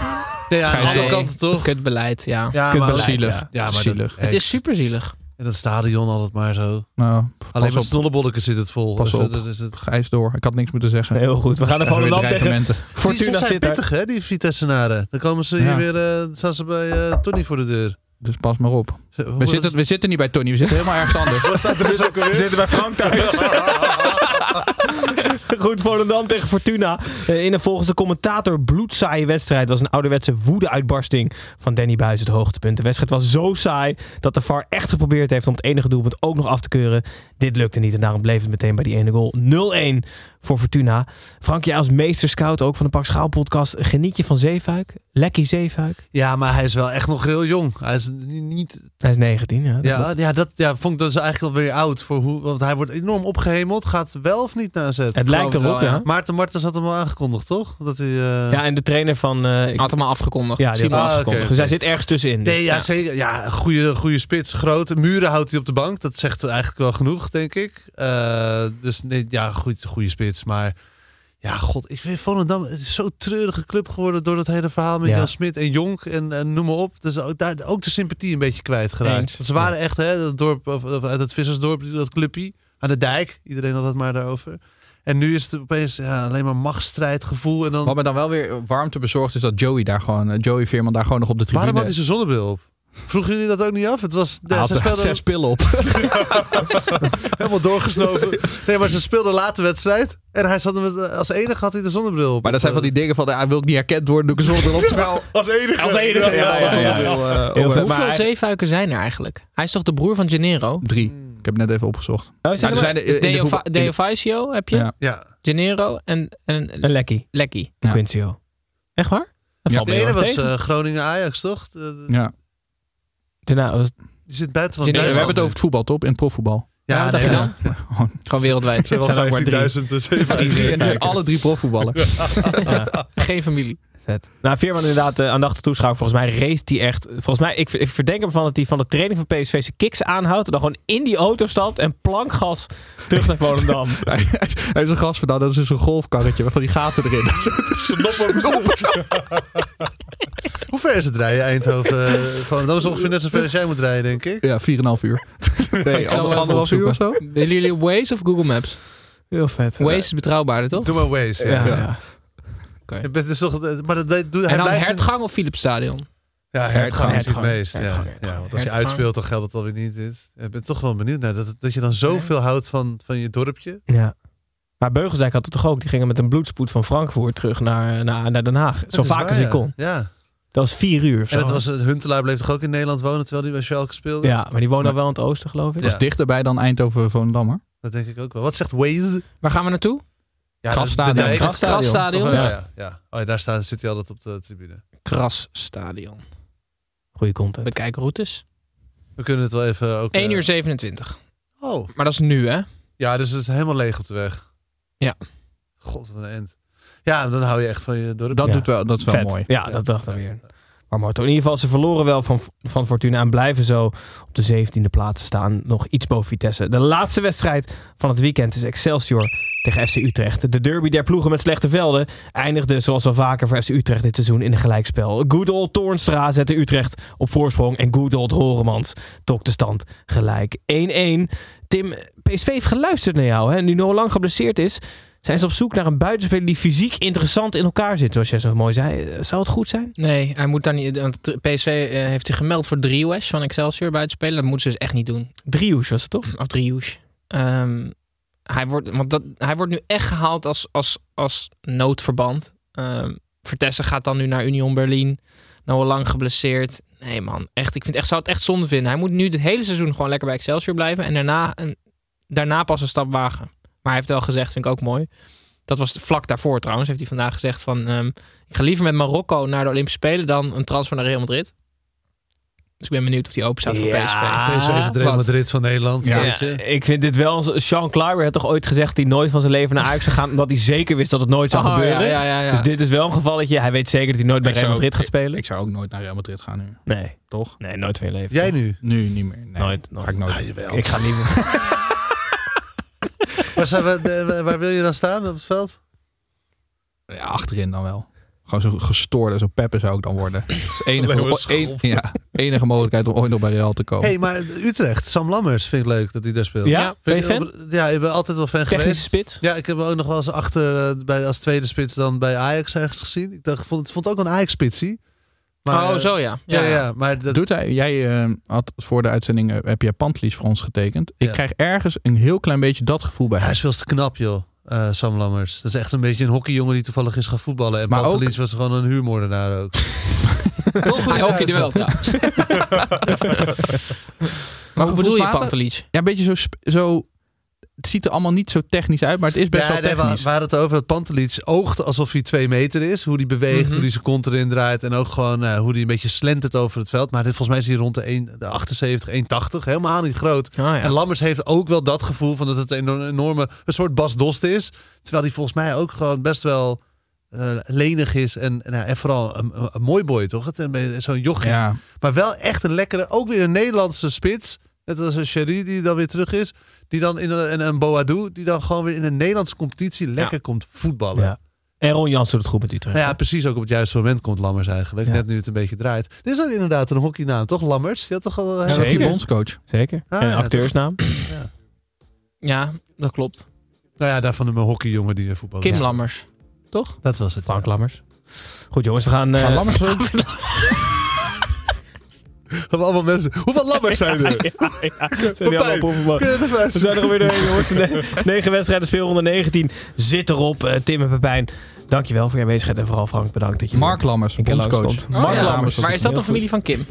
Nee, ja, aan de andere kant toch? Kutbeleid, ja. Ja, Kutbeleid, maar, zielig. ja. ja, maar zielig. Dat, Het is super zielig. in dat stadion altijd maar zo. Nou, Alleen met op. snollebolletjes zit het vol. Pas Dus, op. eh, is het... Gijs door. Ik had niks moeten zeggen. Heel goed. We gaan er Weer Volendam tegen dreigementen. Die Fortuna zit pittig, hè, die Vitessenaren. Dan komen ze hier Ja. weer, eh, staan ze bij eh, Tony voor de deur. Dus pas maar op. We zitten, is- we zitten niet bij Tony, we zitten helemaal ergens anders. [LAUGHS] Er dus We alweer? zitten bij Frank thuis. [LAUGHS] [LAUGHS] Goed, Volendam tegen Fortuna. Eh, In een volgens de commentator bloedzaaie wedstrijd was een ouderwetse woede-uitbarsting van Danny Buis het hoogtepunt. De wedstrijd was zo saai dat de VAR echt geprobeerd heeft om het enige doelpunt ook nog af te keuren. Dit lukte niet en daarom bleef het meteen bij die ene goal 0-1 voor Fortuna. Frank, jij als meesterscout ook van de Pak Schaal podcast, geniet je van Zeefuik? Lekkie Zeefuik? Ja, maar hij is wel echt nog heel jong. Hij is niet... Hij is 19, ja. dat ja, ja, dat ja, vond ik dus eigenlijk alweer oud. Voor hoe, want hij wordt enorm opgehemeld. Gaat wel of niet naar zet. Het lijkt erop, ja. Maarten Martens had hem al aangekondigd, toch? Dat hij, eh, Ja, en de trainer van... eh, ik- Had hem al afgekondigd. ja, die had hem Ah, afgekondigd. Dus hij zit ergens tussenin. dus. Nee, ja, Ja. zeker. Ja, goede, goede spits, grote muren houdt hij op de bank. Dat zegt eigenlijk wel genoeg, denk ik. Eh, dus nee, ja, goed, goede spits. Maar ja, god, ik vind Volendam het is zo'n treurige club geworden door dat hele verhaal met Ja. Jan Smit en Jonk en, en noem maar op. Dus ook, daar, ook de sympathie een beetje kwijtgeraakt. Want ze waren echt, hè, dat dorp, of, of uit het vissersdorp, dat clubje aan de dijk. Iedereen had het maar daarover. En nu is het opeens ja, alleen maar machtsstrijdgevoel. En dan, Wat me dan wel weer warmte bezorgt is dat Joey daar gewoon, eh, Joey Veerman daar gewoon nog op de tribune... waarom had hij zijn zonnebril op? Vroegen jullie dat ook niet af? Het was, ja, had ze speelden- zes pillen op. [LAUGHS] Helemaal doorgesnoven. Nee, maar ze speelden een late wedstrijd. En hij zat er met, als enige had hij de zonnebril op. Maar dat zijn van die dingen van, hij wil ik niet herkend worden, doe ik een zonnebril op. Terwijl, Als enige. als enige, ja, ja, ja, ja. zonnebril, eh. Hoeveel Maar- zeefuiken zijn er eigenlijk? Hij is toch de broer van Gennaro? Drie. Ik heb net even opgezocht. Oh, Maar zijn er er er de Deo, de- Deo Faisio heb je? Ja. Ja. Gennaro en, en Een lekkie. Lekkie. Quincio. Echt waar? Dat Ja. valt De ene was eh, Groningen-Ajax, toch? De- de- Ja. Daarna was- Die zit buiten van Nee, We hebben het over het voetbal, top? In het profvoetbal. Ja, wat dacht nee, je ja. dan? [LAUGHS] Gewoon wereldwijd. Ze zijn er ook maar hebben 15.000, dus alle drie profvoetballers. Geen familie. Vet. Nou, Veerman inderdaad uh, aandachtig toeschouwer. Volgens mij race hij echt... Volgens mij, ik, ik verdenk hem van dat hij van de training van PSV zijn kicks aanhoudt. En dan gewoon in die auto stapt en plankgas terug naar Volendam. [LAUGHS] Hij hij is een gast van, nou, dat is dus een golfkarretje met van die gaten erin. [LAUGHS] [LAUGHS] Hoe ver is het rijden, Eindhoven? Gewoon, dat is ongeveer net zoveel als jij moet rijden, denk ik. Ja, 4,5 uur. Nee, anderhalf uur of zo. Willen jullie Waze of Google Maps? Heel vet. Waze is betrouwbaarder, toch? Doe maar Waze. Ja, Ja. ja. Je bent dus toch, maar dat, dat, doe, hij En dan blijft in- Hertgang of Philipsstadion? Ja, hertgang is het Hertgang. meest. Ja. Hertgang, Ja, hertgang. want als je Hertgang. uitspeelt, dan geldt het alweer niet. Ik ben toch wel benieuwd naar dat, dat je dan zoveel houdt van, van je dorpje. Ja. Maar Beugelsdijk had het toch ook. Die gingen met een bloedspoed van Frankfurt terug naar, naar, naar Den Haag. Zo Dat vaak waar, als hij kon. Ja. Dat was vier uur of En zo. dat was, Huntelaar bleef toch ook in Nederland wonen terwijl hij bij Schalke speelde? Ja, maar die woonde wel in het oosten, geloof ik. Ja. was dichterbij dan Eindhoven Volendam, hoor. Dat denk ik ook wel. Wat zegt Waze? Waar gaan we naartoe? Ja, dijk. Grasstadion. Of, Grasstadion. oh, ja, Ja. Oh, ja, daar staat, zit hij altijd op de tribune. Krasstadion. Goeie content. Bekijk routes. We kunnen het wel even ook... 1 eh, uur 27. Oh, Maar dat is nu, hè? ja, dus het is helemaal leeg op de weg. Ja. God, wat een end. Ja, dan hou je echt van je dorp. Dat, Ja. doet wel, dat is wel Vet. mooi. Ja, dat dacht ik weer. Maar in ieder geval, ze verloren wel van, van Fortuna en blijven zo op de 17e plaats staan. Nog iets boven Vitesse. De laatste wedstrijd van het weekend is Excelsior tegen FC Utrecht. De derby der ploegen met slechte velden eindigde zoals al vaker voor FC Utrecht dit seizoen in een gelijkspel. Good old Toornstra zette Utrecht op voorsprong en good old Horemans trok de stand gelijk 1-1. Tim, PSV heeft geluisterd naar jou. Hè? Nu Noah Lang geblesseerd is, zijn ze op zoek naar een buitenspeler die fysiek interessant in elkaar zit, zoals jij zo mooi zei. Zou het goed zijn? Nee, hij moet daar niet. Want PSV eh, heeft zich gemeld voor Driehues van Excelsior spelen. Dat moeten ze dus echt niet doen. Driehoes was het toch? Of Driehues. Ehm, hij, wordt, want dat, hij wordt nu echt gehaald als, als, als noodverband. Ehm Vertessen gaat dan nu naar Union Berlin. Noah Lang geblesseerd. Nee man, echt. Ik vind echt, zou het echt zonde vinden. Hij moet nu het hele seizoen gewoon lekker bij Excelsior blijven. En daarna, een, daarna pas een stap wagen. Maar hij heeft wel gezegd, vind ik ook mooi. Dat was vlak daarvoor trouwens. Heeft hij vandaag gezegd van... ehm, ik ga liever met Marokko naar de Olympische Spelen... dan een transfer naar Real Madrid. Dus ik ben benieuwd of hij open staat voor Ja. PSV. PSV is het Real Wat? Madrid van Nederland. Ja, weet je. ik vind dit wel. Sean Kleiber had toch ooit gezegd dat hij nooit van zijn leven naar Ajax zou gaan, omdat hij zeker wist dat het nooit zou Oh, gebeuren. ja, ja, ja, ja. Dus dit is wel een gevalletje. Hij weet zeker dat hij nooit bij Real Madrid gaat spelen. Ik zou ook nooit naar Real Madrid gaan nu. nee, Toch? nee, nooit van je leven. Jij nu? Nu niet meer. Nee, Nooit, nooit. Ga ik nooit. Ah. Ik ga niet. [LAUGHS] [LAUGHS] Waar, zijn we, de- waar wil je dan staan op het veld? Ja, achterin dan wel. Gewoon zo gestoorde, zo peppen zou ik dan worden. Dat is de enige, [LAUGHS] een- ja, enige mogelijkheid om ooit nog bij Real te komen. hey, maar Utrecht, Sam Lammers vind ik leuk dat hij daar speelt. Ja? Vind Ben je ik- fan? Ja, ik ben altijd wel fan Technische geweest. spits? Ja, ik heb hem ook nog wel eens achter eh, bij, als tweede spits dan bij Ajax ergens gezien. Ik dacht, vond, het vond ook een Ajax-spitsie. Oh, eh, zo ja. Ja, ja, maar dat, Doet hij, jij eh, had voor de uitzending, heb jij Pantlies voor ons getekend. Ik Ja. krijg ergens een heel klein beetje dat gevoel bij hij hem. is veel te knap, joh. eh, Sam Lammers. Dat is echt een beetje een hockeyjongen die toevallig is gaan voetballen. En Maar ook- Pantelic was gewoon een huurmoordenaar ook. [LAUGHS] Toch? Hij hockeyde wel trouwens. [LAUGHS] maar hoe bedoel je Pantelic? Ja, een beetje zo, zo... Het ziet er allemaal niet zo technisch uit, maar het is best Ja, wel nee, we, technisch. we hadden het over dat Pantelic oogt alsof hij twee meter is. Hoe hij beweegt, Mhm. hoe hij zijn kont erin draait. En ook gewoon eh, hoe hij een beetje slentert over het veld. Maar dit, volgens mij is hij rond de, 1, de 78, 180. Helemaal niet groot. Ja. En Lammers heeft ook wel dat gevoel van dat het een enorme, een soort Bas Dost is. Terwijl hij volgens mij ook gewoon best wel eh, lenig is. En, en, en vooral een, een, mooi boy, toch? Een- Zo'n jochie. Ja, Maar wel echt een lekkere, ook weer een Nederlandse spits. Net als een Sherry die dan weer terug is. Die dan in een, en een Boadou, die dan gewoon weer in een Nederlandse competitie lekker komt voetballen. Ja. En Ron Jans doet het goed met Utrecht. Nou ja, precies ook op het juiste moment komt Lammers eigenlijk. Ja. Net nu het een beetje draait. Dit is ook inderdaad een hockeynaam, toch? Lammers? Je had toch al... dat is Zeker. die bondscoach. Zeker. Ah, en ja, acteursnaam. Ja, dat klopt. Nou ja, daarvan een hockeyjongen die voetbal. Kim Lammers. Toch? Dat was het. Frank ja. Lammers. Goed jongens, we gaan... eh, Gaan Lammers? [LAUGHS] Hebben allemaal mensen. Hoeveel [LAUGHS] Lammers zijn er? ja, ja. [LAUGHS] Zijn die allemaal We zijn er alweer doorheen, jongens. De ne- negen wedstrijden, speelronde 19 zit erop. Eh, Tim en Pepijn, dankjewel voor je aanwezigheid. En vooral Frank, bedankt dat je Mark Lammers, bondscoach. Oh, Mark ja. Lammers. Maar is dat de familie van Kim?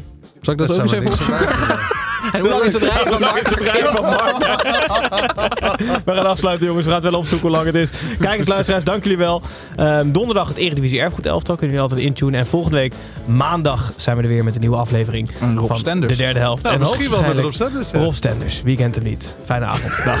Zal ik dat, ook eens even opzoeken? [LAUGHS] En hoe lang is het rijden van Mark? Het rijden van Mark. [LAUGHS] We gaan afsluiten, jongens. We gaan het wel opzoeken hoe lang het is. Kijkers, luisteraars, dank jullie wel. Ehm, donderdag het Eredivisie Erfgoed elftal. Kunnen jullie altijd intunen. En volgende week maandag zijn we er weer met een nieuwe aflevering. Rob van Stenders. de derde helft. Nou, en misschien wel met Rob Stenders. ja. Rob Stenders. Wie kent hem niet? Fijne avond. [LAUGHS] Dag.